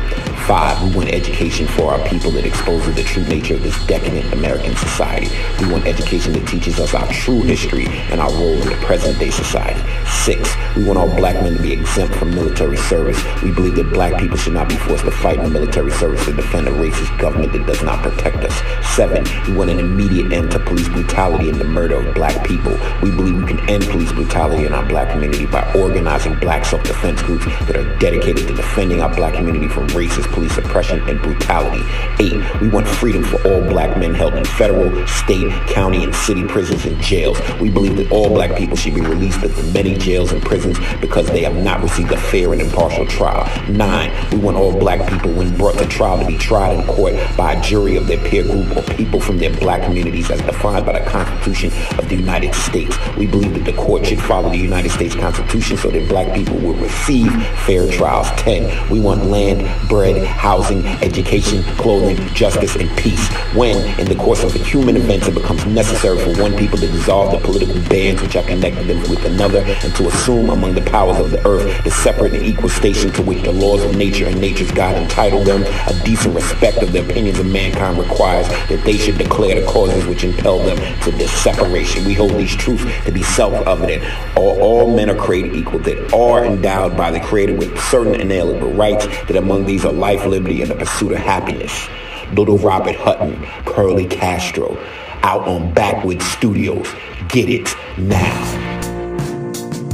Five, we want education for our people that exposes the true nature of this decadent American society. We want education that teaches us our true history and our role in the present day society. Six, we want all black men to be exempt from military service. We believe that black people should not be forced to fight in military service to defend a racist government that does not protect us. Seven, we want an immediate end to police brutality and the murder of black people. We believe we can end police brutality in our black community by organizing black self-defense groups that are dedicated to defending our black community from racist police oppression and brutality. Eight, we want freedom for all black men held in federal, state, county, and city prisons and jails. We believe that all black people should be released at the many jails and prisons because they have not received a fair and impartial trial. Nine, we want all black people when brought to trial to be tried in court by a jury of their peer group or people from their black communities as defined by the Constitution of the United States. We believe that the court should follow the United States Constitution so that black people will receive fair trials. 10. We want land, bread, housing, education, clothing, justice, and peace. When, in the course of human events, it becomes necessary for one people to dissolve the political bands which are connected them with another and to assume among the powers of the earth the separate and equal station to which the laws of nature and nature's God entitle them, a decent respect of the opinions of mankind requires that they should declare the causes which impel them to this separation. We hold these truths to be self-evident. All, all men are created equal, that are endowed by the Creator with certain inalienable rights, that among these are life, liberty, and the pursuit of happiness. Little Robert Hutton, Curly Castro, out on Backwoodz Studioz. Get it now.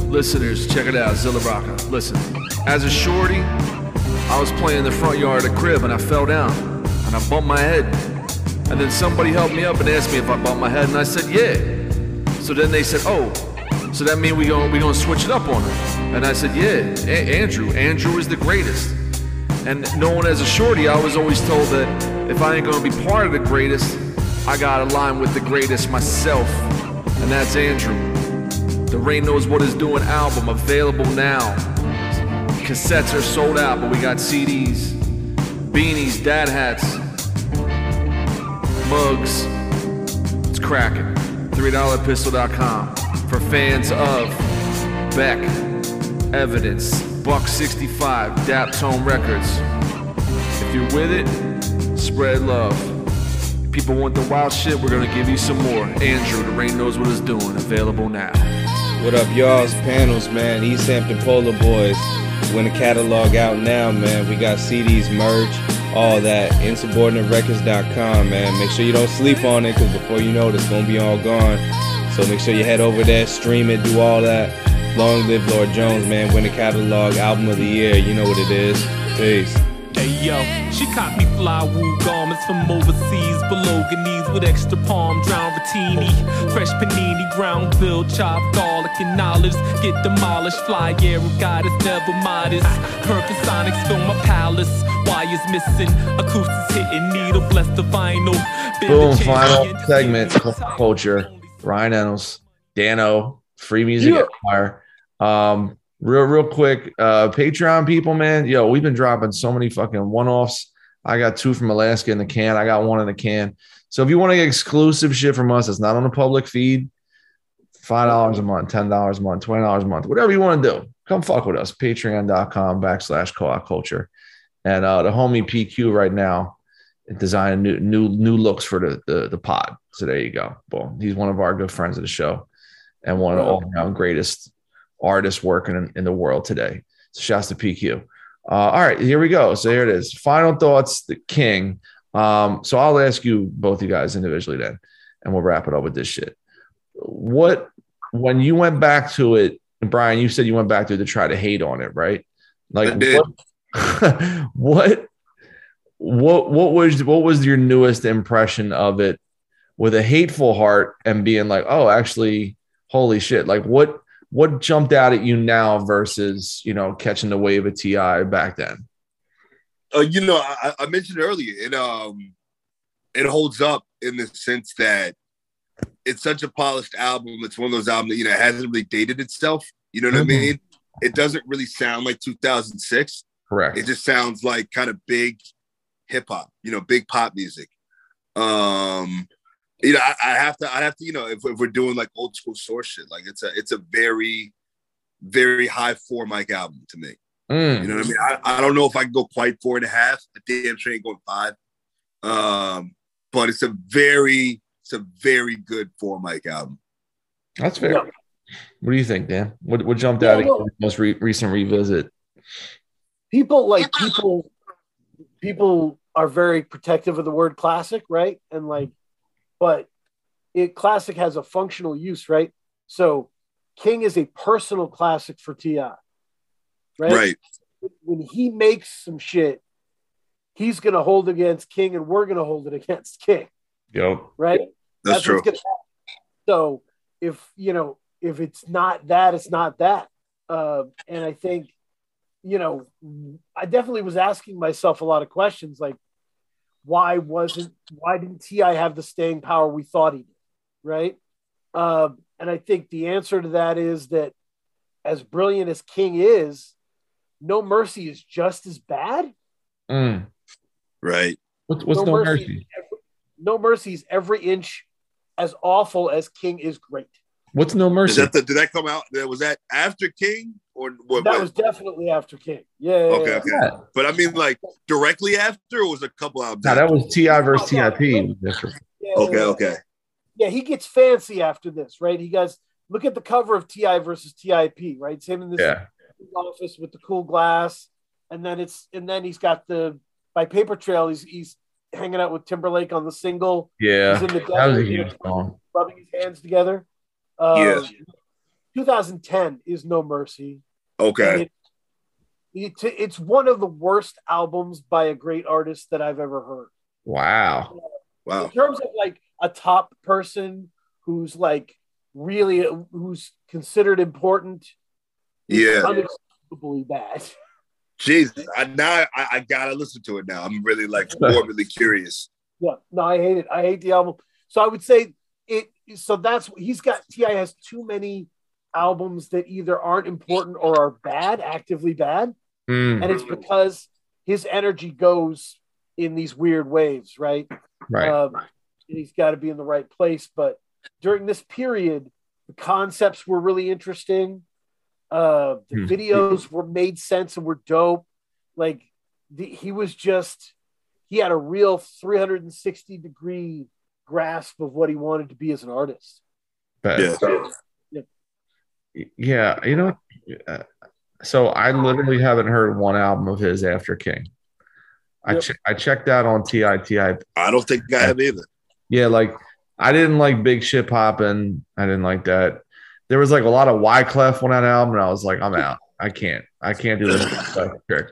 Listeners, check it out, Zilla Rocca. Listen, as a shorty, I was playing in the front yard of a crib and I fell down and I bumped my head. And then somebody helped me up and asked me if I bumped my head and I said, yeah. So then they said, oh, so that means we gonna, we gonna switch it up on her. And I said, yeah, A- Andrew. Andrew is the greatest. And known as a shorty, I was always told that if I ain't gonna be part of the greatest, I gotta align with the greatest myself. And that's Andrew. The Rain Knows What Is Doing album available now. Cassettes are sold out, but we got CDs, beanies, dad hats, mugs. It's cracking. $3pistol.com for fans of Beck, Evidence, Buck 65, Daptone Records. If you're with it, spread love. People want the wild shit, we're gonna give you some more. Andrew, the Rain Knows what it's Doing, available now. What up, y'all's panels, man? East Hampton Polar Boys. When the catalog out now, man. We got CDs, merch, all that. Insubordinaterecords.com, man. Make sure you don't sleep on it, because before you know it, it's going to be all gone. So make sure you head over there, stream it, do all that. Long live Lord Jones, man. Win the catalog, album of the year. You know what it is. Peace. Hey yo, she caught me fly woo garments from overseas, Bolognese with extra palm, drown rotini, fresh panini, ground bill, chopped garlic and olives, get demolished, fly arrow goddess, never modest, perfect sonics fill my palace, wires missing, acoustics hitting, needle bless the vinyl. Been the Boom, champion, final just segment, culture. Ryan Ennals, Dano, Free Music Yeah. Empire. Um, real, real quick, uh, Patreon people, man, yo, we've been dropping so many fucking one-offs. I got two from Alaska in the can. I got one in the can. So if you want to get exclusive shit from us, it's not on the public feed. Five dollars a month, ten dollars a month, twenty dollars a month, whatever you want to do. Come fuck with us. Patreon.com backslash co-op culture. And uh, the homie PQ right now designing new new new looks for the the, the pod. So there you go. Boom. He's one of our good friends of the show, and one of the all greatest artists working in, in the world today. So shouts to PQ. Uh, all right, here we go. So here it is. Final thoughts, the king. Um, so I'll ask you both you guys individually then, and we'll wrap it up with this shit. What when you went back to it, and Brian, you said you went back to it to try to hate on it, right? Like what [laughs] what what what was what was your newest impression of it with a hateful heart and being like, oh, actually, holy shit! Like what what jumped out at you now versus you know catching the wave of Ti back then? uh, you know, I, I mentioned earlier, it um, it holds up in the sense that it's such a polished album. It's one of those albums that you know hasn't really dated itself. You know what Mhm. I mean? It doesn't really sound like 2006. Correct. It just sounds like kind of big hip hop. You know, big pop music. Um, you know, I, I have to, I have to, you know, if, if we're doing like old school source shit, like it's a, it's a very, very high four mic album to me. Mm. You know what I mean? I, I don't know if I can go quite four and a half. A damn sure ain't going five. Um, but it's a very, it's a very good four mic album. That's fair. Yeah. What do you think, Dan? What what jumped Yeah, out at well- you most re- recent revisit? people like people people are very protective of the word classic right and like but it classic has a functional use right so king is a personal classic for ti right, Right. when he makes some shit he's gonna hold against king and we're gonna hold it against king Yo, right That's, what's true. So if you know if it's not that, it's not that. Uh, and I think you know I definitely was asking myself a lot of questions like why wasn't why didn't Ti have the staying power we thought he did, right? Um, and I think the answer to that is that as brilliant as King is, No Mercy is just as bad. mm. Right. what's what's no, mercy? is every, no Mercy is every inch as awful as King is great. What's no Is mercy? that the, did that come out? Was that after King or what? that what- was definitely after King. Yeah. yeah, okay, yeah. okay. Yeah. But I mean, like directly after, or was a couple albums? No, that was Ti versus Tip. Yeah, okay, okay. Yeah, he gets fancy after this, right? He goes, look at the cover of Ti versus Tip, right? It's him in this Yeah, office with the cool glass, and then it's and then he's got the by paper trail. He's he's hanging out with Timberlake on the single. yeah. He's in the That was a desert, you know, huge song. rubbing his hands together. Um, Yeah. 2010 is No Mercy. Okay. It, it, it's one of the worst albums by a great artist that I've ever heard. Wow. Wow. In terms of like a top person who's like really who's considered important, Yeah. unacceptably bad. Jesus. I now I, I gotta listen to it now. I'm really like [laughs] morbidly curious. Yeah, no, I hate it. I hate the album. So I would say it. So that's he's got. Ti has too many albums that either aren't important or are bad, actively bad, Mm, and it's because his energy goes in these weird waves, right? right. Um, he's got to be in the right place. But during this period, the concepts were really interesting. Uh, the Hmm. videos were made sense and were dope. Like the, he was just, he had a real 360 degree grasp of what he wanted to be as an artist. Bet. Yeah. Yeah, you know, uh, so I literally haven't heard one album of his after King. I Yep. che- I checked out on Ti Ti. I don't think I have either. Yeah, like I didn't like Big Shit Poppin'. I didn't like that. There was like a lot of Wyclef on that album, and I was like, I'm out. I can't. I can't do this [laughs] trick.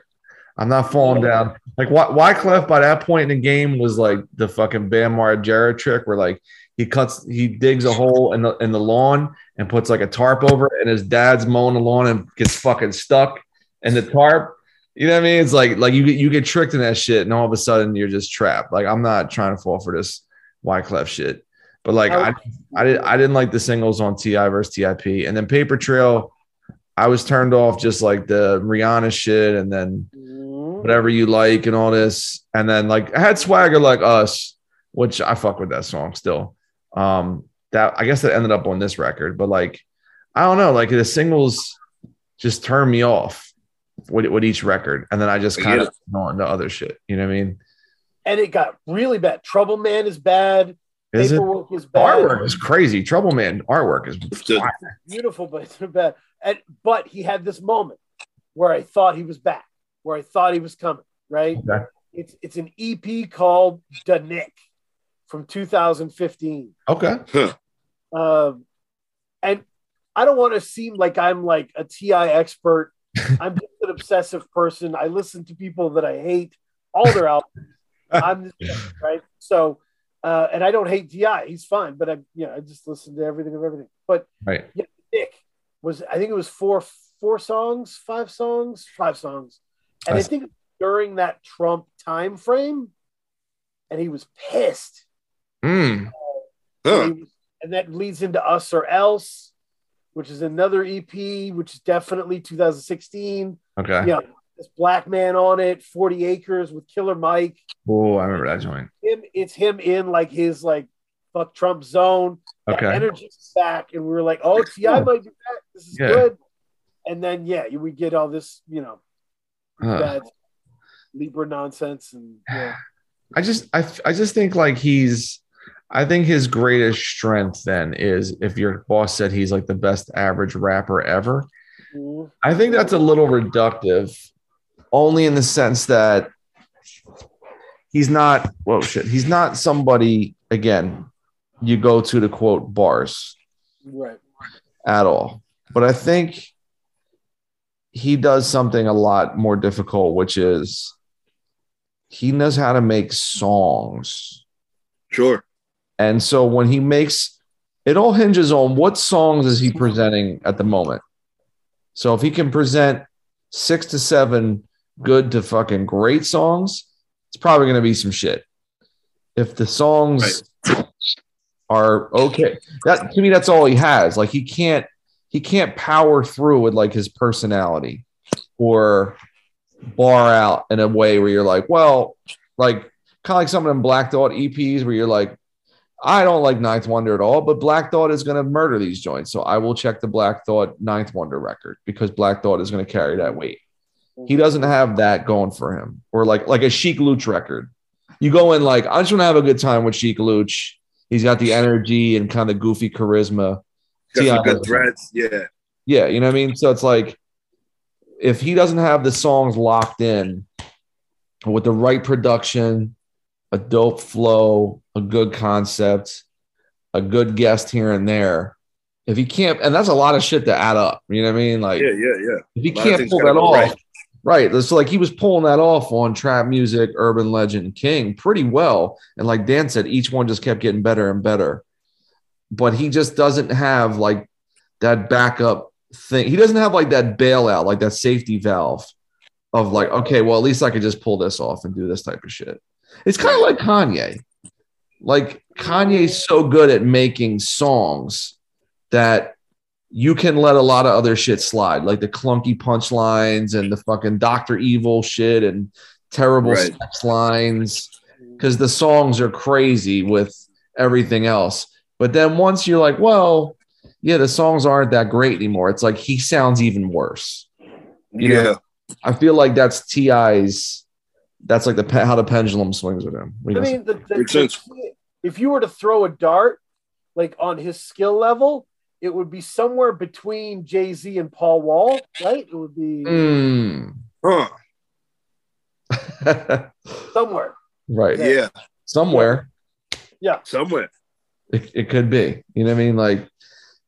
I'm not falling down. Like Wy- Wyclef by that point in the game was like the fucking Bam Margera trick, where like he cuts, he digs a hole in the in the lawn and puts like a tarp over it, and his dad's mowing the lawn and gets fucking stuck in the tarp. You know what I mean? It's like like you get you get tricked in that shit, and all of a sudden you're just trapped. Like I'm not trying to fall for this Wyclef shit, but like I I did I didn't like the singles on Ti versus Tip, and then Paper Trail. I was turned off just like the Rihanna shit, and then whatever you like and all this. And then like I had swagger like us, which I fuck with that song still. Um that I guess that ended up on this record, but like I don't know, like the singles just turn me off with, with each record. And then I just kind of on to other shit. You know what I mean? and it got really bad. Trouble Man is bad. Is it? Paperwork is bad. Artwork is crazy. Trouble Man artwork is beautiful, but it's bad. And but he had this moment where I thought he was back, where I thought he was coming. Right? Okay. It's it's an EP called "Da' Nic" from 2015. okay. Um, and I don't want to seem like I'm like a TI expert. [laughs] I'm just an obsessive person. I listen to people that I hate all their albums. [laughs] I'm this guy, right. So, uh, and I don't hate Ti. He's fine, but I, you know, I just listen to everything of everything. But Right. yeah, Nick was. I think it was four four songs, five songs, five songs, and I That's- think during that Trump time frame, and he was pissed. Mm. Huh. And, was- and that leads into Us or Else, which is another EP, which is definitely 2016. Okay. Yeah, this black man on it, 40 Acres with Killer Mike. Oh, I remember that joint. Him, it's him in like his like fuck Trump zone. Okay. Okay. energy's back, and we were like, oh, Ti might be back. This is Yeah. good. And then yeah, we get all this, you know, Huh. bad Libra nonsense, and yeah. I just I, I just think like he's I think his greatest strength then is if your boss said he's like the best average rapper ever. Mhm. I think that's a little reductive, only in the sense that he's not well shit. He's not somebody again you go to to quote bars right. at all. But I think he does something a lot more difficult, which is he knows how to make songs. Sure. And so when he makes it all hinges on what songs is he presenting at the moment. So if he can present six to seven good to fucking great songs, it's probably going to be some shit. If the songs are okay, that to me that's all he has. Like he can't he can't power through with like his personality or bar out in a way where you're like, well, like kind of like some of them Black Thought EPs where you're like, I don't like Ninth Wonder at all, but Black Thought is going to murder these joints. So I will check the Black Thought Ninth Wonder record because Black Thought is going to carry that weight. He mm-hmm. doesn't have that going for him, or like like a Sheek Louch record. You go in like I just want to have a good time with Sheek Louch. He's got the energy and kind of goofy charisma. Got some T.I. good doesn't. threads. Yeah. Yeah, you know what I mean? So it's like if he doesn't have the songs locked in with the right production, a dope flow, a good concept, a good guest here and there, if he can't, and that's a lot of shit to add up, you know what I mean? Like, Yeah, yeah, yeah. if he A lot of can't pull that off, right. right. So like he was pulling that off on trap music, urban legend, king pretty well. And like Dan said, each one just kept getting better and better. But he just doesn't have like that backup thing. He doesn't have like that bailout, like that safety valve of like, okay, well, at least I could just pull this off and do this type of shit. It's kind of like Kanye. Like Kanye's so good at making songs that you can let a lot of other shit slide, like the clunky punchlines and the fucking Doctor Evil shit and terrible Right. sex lines, because the songs are crazy with everything else. But then once you're like, well, yeah, the songs aren't that great anymore. It's like he sounds even worse. You know, yeah. I feel like that's Ti's. That's like the pe- how the pendulum swings with him. I mean, the, the, Makes the sense. if you were to throw a dart, like on his skill level, it would be somewhere between Jay Z and Paul Wall, right? It would be Mm. Huh. [laughs] somewhere. right. Yeah. Somewhere. Yeah, somewhere. It, it could be. You know what I mean? Like,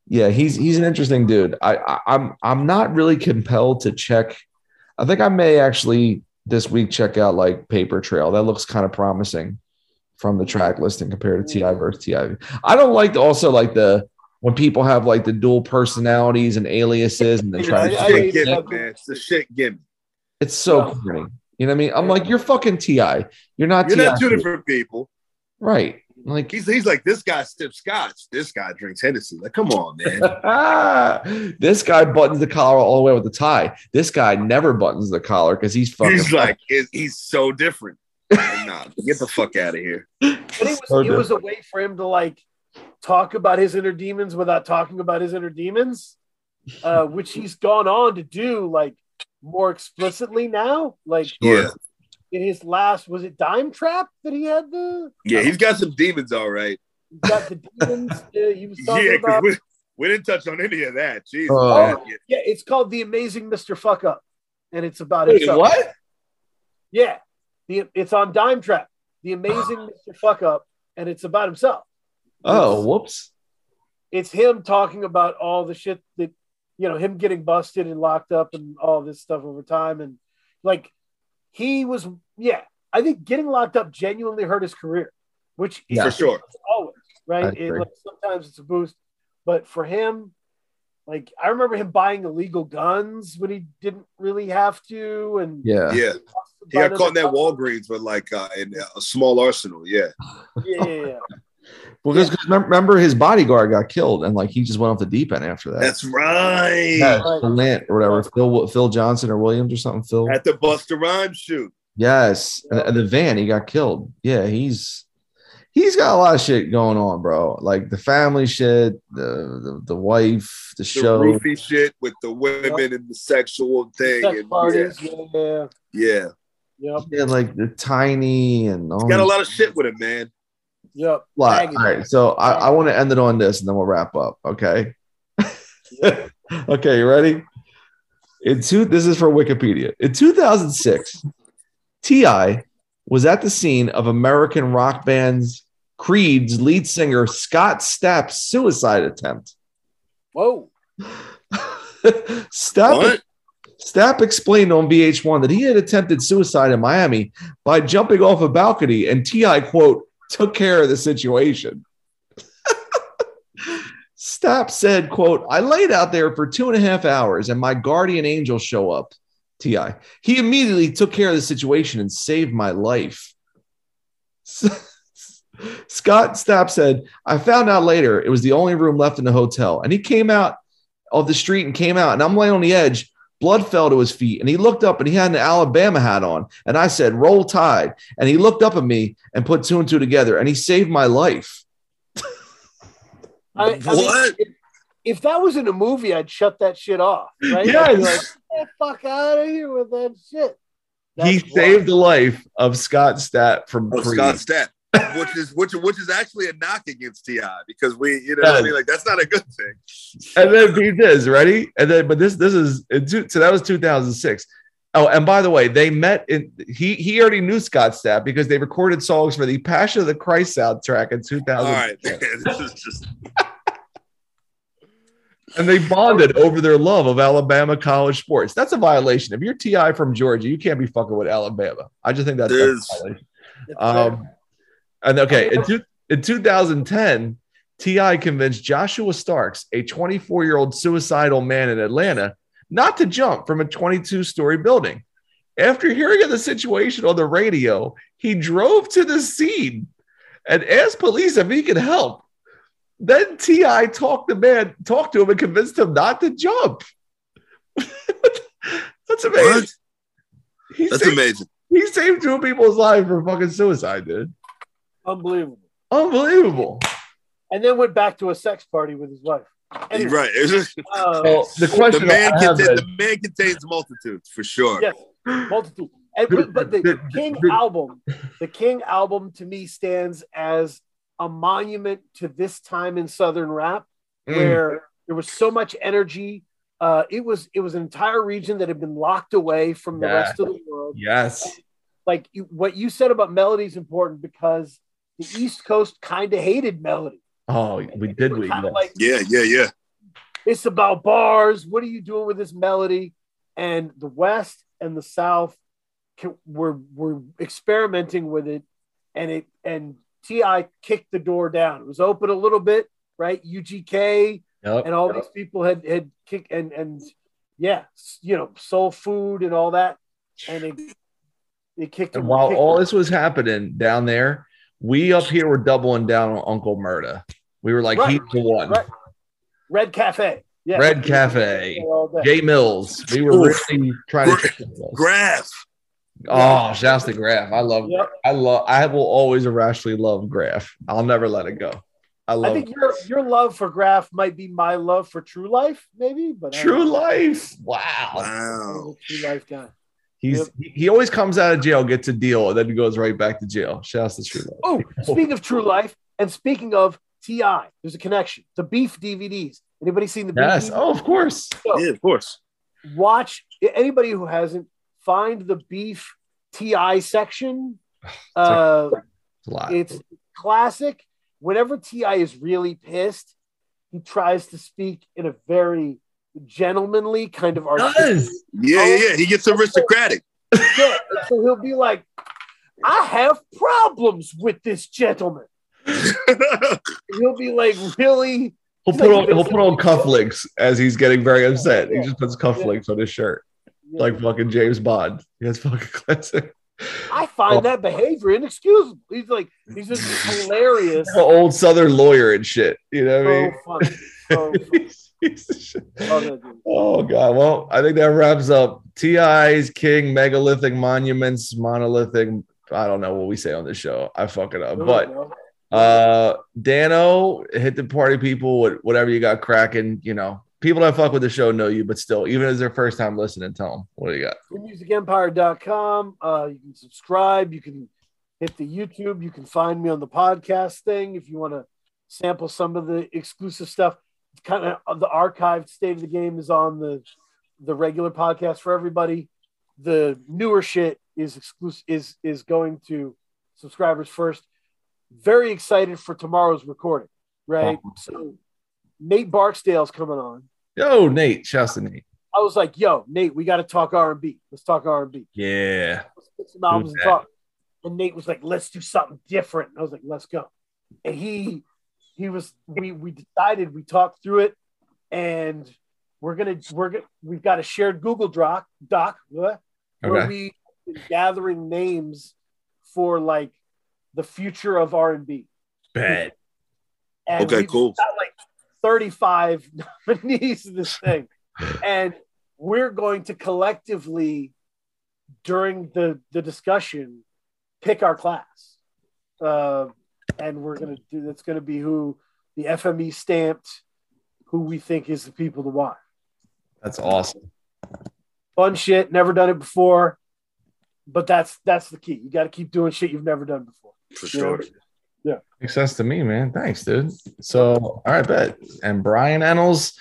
yeah, he's he's an interesting dude. I, I I'm I'm not really compelled to check. I think I may actually this week check out like Paper Trail. That looks kind of promising from the track listing compared to Ti versus Ti. I don't like the, also like the when people have like the dual personalities and aliases and they try to shit gimme, man. It's the shit gimme. it's so corny. You know what I mean? I'm like, you're fucking Ti. You're not You're Ti. not two different people. right. Like He's he's like this guy sips scotch. This guy drinks Hennessy. Like, come on, man. [laughs] this guy buttons the collar all the way with the tie. This guy never buttons the collar because he's fucking. he's like, [laughs] is- he's so different. Like, nah, get the fuck out of here. But it was, So it was a way for him to like talk about his inner demons without talking about his inner demons, uh, which he's gone on to do like more explicitly now. Like Yeah. In his last was it Dime Trap that he had the Yeah, he's got some demons, all right. he got the demons. [laughs] uh, he was talking Yeah, 'cause about. we, we didn't touch on any of that. Jesus. Oh. Yeah. Yeah, it's called The Amazing Mr. Fuck Up, and it's about Wait, himself. what? Yeah, the, it's on Dime Trap. The Amazing [sighs] Mr. Fuck Up, and it's about himself. Oh, whoops. It's him talking about all the shit that you know, him getting busted and locked up and all this stuff over time, and like he was, yeah. I think getting locked up genuinely hurt his career, which Yeah. For sure. always right. It, agree. like, sometimes it's a boost, but for him, like I remember him buying illegal guns when he didn't really have to, and Yeah. Yeah. He got caught in that Walgreens with like uh, in a small arsenal. Yeah. Yeah, yeah, yeah. Because remember his bodyguard got killed and like he just went off the deep end after that. That's right. yeah, Lint or whatever, Phil Phil Johnson or Williams or something. Phil. At the Busta Rhymes shoot. Yes, and, and the van he got killed. Yeah, he's he's got a lot of shit going on, bro. Like the family shit, the the, the wife, the The show. roofie shit with the women and the sexual thing. Sex And, parties, yeah. yeah, yeah. yep, Yeah, like the tiny and all. He's got a lot of shit with him, man. Yep. lot. All right, so I, I want to end it on this, and then we'll wrap up. Okay. [laughs] okay, you ready? In two, this is for Wikipedia. In 2006, Ti was at the scene of American rock band's Creed's lead singer Scott Stapp's suicide attempt. Whoa, [laughs] Stapp, What? Stapp explained on VH1 that he had attempted suicide in Miami by jumping off a balcony, and Ti quote took care of the situation. Stapp said, quote, I laid out there for two and a half hours and my guardian angel show up. Ti. He immediately took care of the situation and saved my life. [laughs] Scott Stapp said, I found out later it was the only room left in the hotel. And he came out of the street and came out, and I'm laying on the edge. Blood fell to his feet, and he looked up and he had an Alabama hat on. And I said, Roll Tide. And he looked up at me and put two and two together, and he saved my life. I, I mean, What? if, if that was in a movie, I'd shut that shit off. Right? Yes. Like, get the fuck out of here with that shit. he saved wild. the life of Scott Stapp from Oh, Creed. Scott Stapp. Which is which which is actually a knock against Ti because we you know what I mean? Like that's not a good thing. and then he this ready? And then but this this is in two, so that was 2006 oh and by the way they met in he he already knew scott stapp because they recorded songs for the passion of the christ soundtrack in 2000 All right, man, [laughs] this is just [laughs] and they bonded over their love of alabama college sports. That's a violation. If you're ti from georgia you can't be fucking with alabama. I just think that's, that's a violation. Um and okay in, [laughs] two, in 2010 ti convinced joshua starks a 24 year old suicidal man in atlanta not to jump from a 22 story building. After hearing of the situation on the radio he drove to the scene and asked police if he could help. Then ti talked the man talked to him and convinced him not to jump. [laughs] That's amazing. What? That's saved, amazing. he saved two people's lives from fucking suicide dude Unbelievable. Unbelievable. And then went back to a sex party with his wife. Anyway, Right. [laughs] Uh, Well, the the question man I have contain, is, the man contains multitudes for sure. yes, multitude. And, but, but the The- King album, the King album to me stands as a monument to this time in Southern rap, Mm. where there was so much energy. Uh, it was it was an entire region that had been locked away from the Yeah. rest of the world. yes, Like you, what you said about melody is important because the East Coast kind of hated melody. oh, we did we yes. like Yeah, yeah, yeah. it's about bars. What are you doing with this melody? And the West and the South can, were were experimenting with it, and it and Ti kicked the door down. It was open a little bit, right? UGK Yep. and all these people had had kicked and and yeah, you know, soul food and all that, and it it kicked. And while kicked all them. this was happening down there, we up here were doubling down on Uncle Murda. We were like, Right. he's the one. Right. Red Cafe, yeah, Red Cafe. Jae Millz. We were Oof. really trying to. Gra- Graph. Oh, shouts to Graph. I love. Yep. I love. I will always irrationally love Graph. I'll never let it go. I love I think your your love for Graph might be my love for True Life, maybe. But True. Life. Wow. Wow. True Life guy. He's Yep. he, he always comes out of jail, gets a deal, and then he goes right back to jail. Shouts to True Life. Oh, speaking of True Life, and speaking of Ti, there's a connection. The Beef DVDs. Anybody seen the Beef? Yes. DVDs? Oh, of course. So, Yeah, of course. watch anybody who hasn't find the beef ti section uh [sighs] It's a it's classic whenever ti is really pissed he tries to speak in a very gentlemanly kind of artistic Does. Yeah, yeah, yeah. He gets oh, aristocratic. yeah, so he'll be like i have problems with this gentleman [laughs] he'll be like really He'll put on he'll put on cufflinks as he's getting very upset. He just puts cufflinks on his shirt, like fucking James Bond. That's fucking [laughs] classic. i find Oh. that behavior inexcusable he's like he's just [laughs] hilarious An old Southern lawyer and shit. You know what I mean? funny so funny. Piece of shit. Oh. Oh god. Well, I think that wraps up TI's King megalithic monuments, monolithic. I don't know what we say on this show. I fuck it up. But uh Dano, hit the party people with whatever you got cracking. You know, people that fuck with the show know you, but still, even as their first time listening, tell them what do you got? musicempire.com. Uh, you can subscribe. You can hit the YouTube. You can find me on the podcast thing if you want to sample some of the exclusive stuff. Kind of the archived state of the game is on the the regular podcast for everybody. The newer shit is exclusive is is going to subscribers first. Very excited for tomorrow's recording. Right. So Nate Barksdale's coming on. Yo, Nate, shouts to Nate. I was like, "Yo, Nate, we got to talk R and B. Let's talk R and B. Yeah. Let's put some albums and talk." And Nate was like, "Let's do something different." I was like, "Let's go." And he he was we we decided we talked through it, and we're gonna we're gonna we've got a shared Google Doc doc where Okay. we been gathering names for like the future of R and B. bad And Okay, cool. Got like 35 [laughs] nominees in this thing. [sighs] and we're going to collectively, during the, the discussion, pick our class. Uh, and we're going to do that's going to be who the FME stamped, who we think is the people to watch. That's awesome. Fun shit, never done it before. But that's that's the key. You got to keep doing shit you've never done before. For You know? sure. Makes sense to me, man. Thanks, dude. So, all right, bet. And Brian Ennals,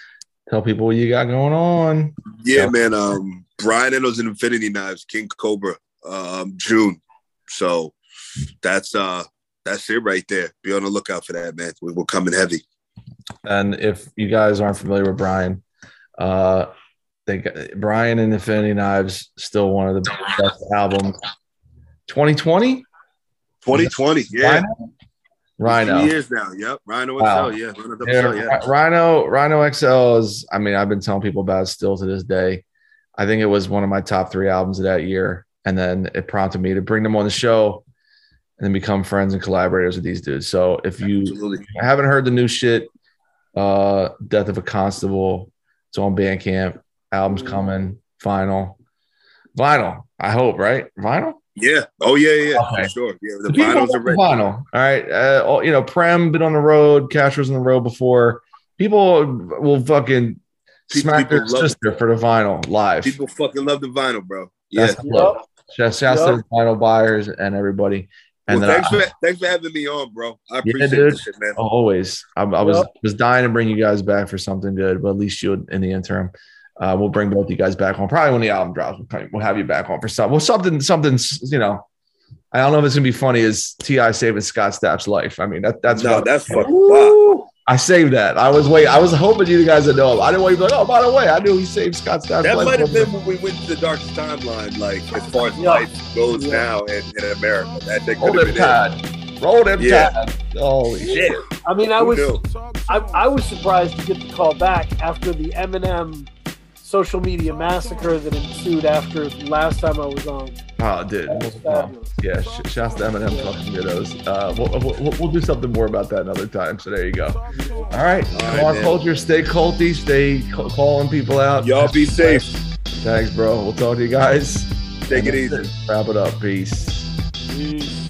tell people what you got going on. Yeah, man. Um, Brian Ennals and Infinity Knives, King Cobra, um, June. So that's uh that's it right there. Be on the lookout for that, man. We- We're coming heavy. And if you guys aren't familiar with Brian, uh, they got, Brian and Infinity Knives still one of the best albums. 2020, 2020, yeah. Rhino. Two years now. Yep. Rhino Wow. Yeah. Rhino XL, yeah. Rhino Rhino XL is. I mean, I've been telling people about it still to this day. I think it was one of my top three albums of that year, and then it prompted me to bring them on the show, and then become friends and collaborators with these dudes. So if you Absolutely. haven't heard the new shit, uh, Death of a Constable, it's on Bandcamp. Album's coming. Vinyl, vinyl. I hope right. Vinyl. Yeah. Oh, yeah, yeah, Okay. for sure. Yeah, the The vinyls are ready. Vinyl. All right. Uh, all- you know, Prem been on the road. Castro's on the road before. People will fucking People- smack their people love sister for the vinyl live. People fucking love the vinyl, bro. Yeah. That's the love. Shout shouts to the vinyl buyers and everybody. And well, thanks, I- for, thanks for having me on, bro. I yeah, appreciate dude. this shit, man. Always. I, I was Yep. was dying to bring you guys back for something good, but at least you in the interim. Uh, we'll bring both you guys back on. Probably when the album drops, we'll, probably- we'll have you back on for something. Well, something, something. You know, I don't know if it's gonna be funny as Ti saving Scott Stapp's life. I mean, that that's No, what- that's fucking wild. I saved that. I was wait. I was hoping you guys would know him. I didn't want you to be like, oh, by the way, I knew he saved Scott Stapp's That might have been when we went to the darkest timeline, like as far as life goes now in, in America. That, that Roll could have them been it. tide. Roll them Yeah. tide. Holy shit. I mean, I Who was? I, I was surprised to get the call back after the Eminem social media massacre that ensued after last time I was on. Oh, dude. Well, yeah, sh- shouts to Eminem fucking weirdos. Uh, we'll, we'll, we'll do something more about that another time. So there you go. All right. All right, Car culture, stay culty, stay ca- calling people out. Y'all be safe. Thanks, bro. We'll talk to you guys. Take it easy. Wrap it up. Peace. Peace.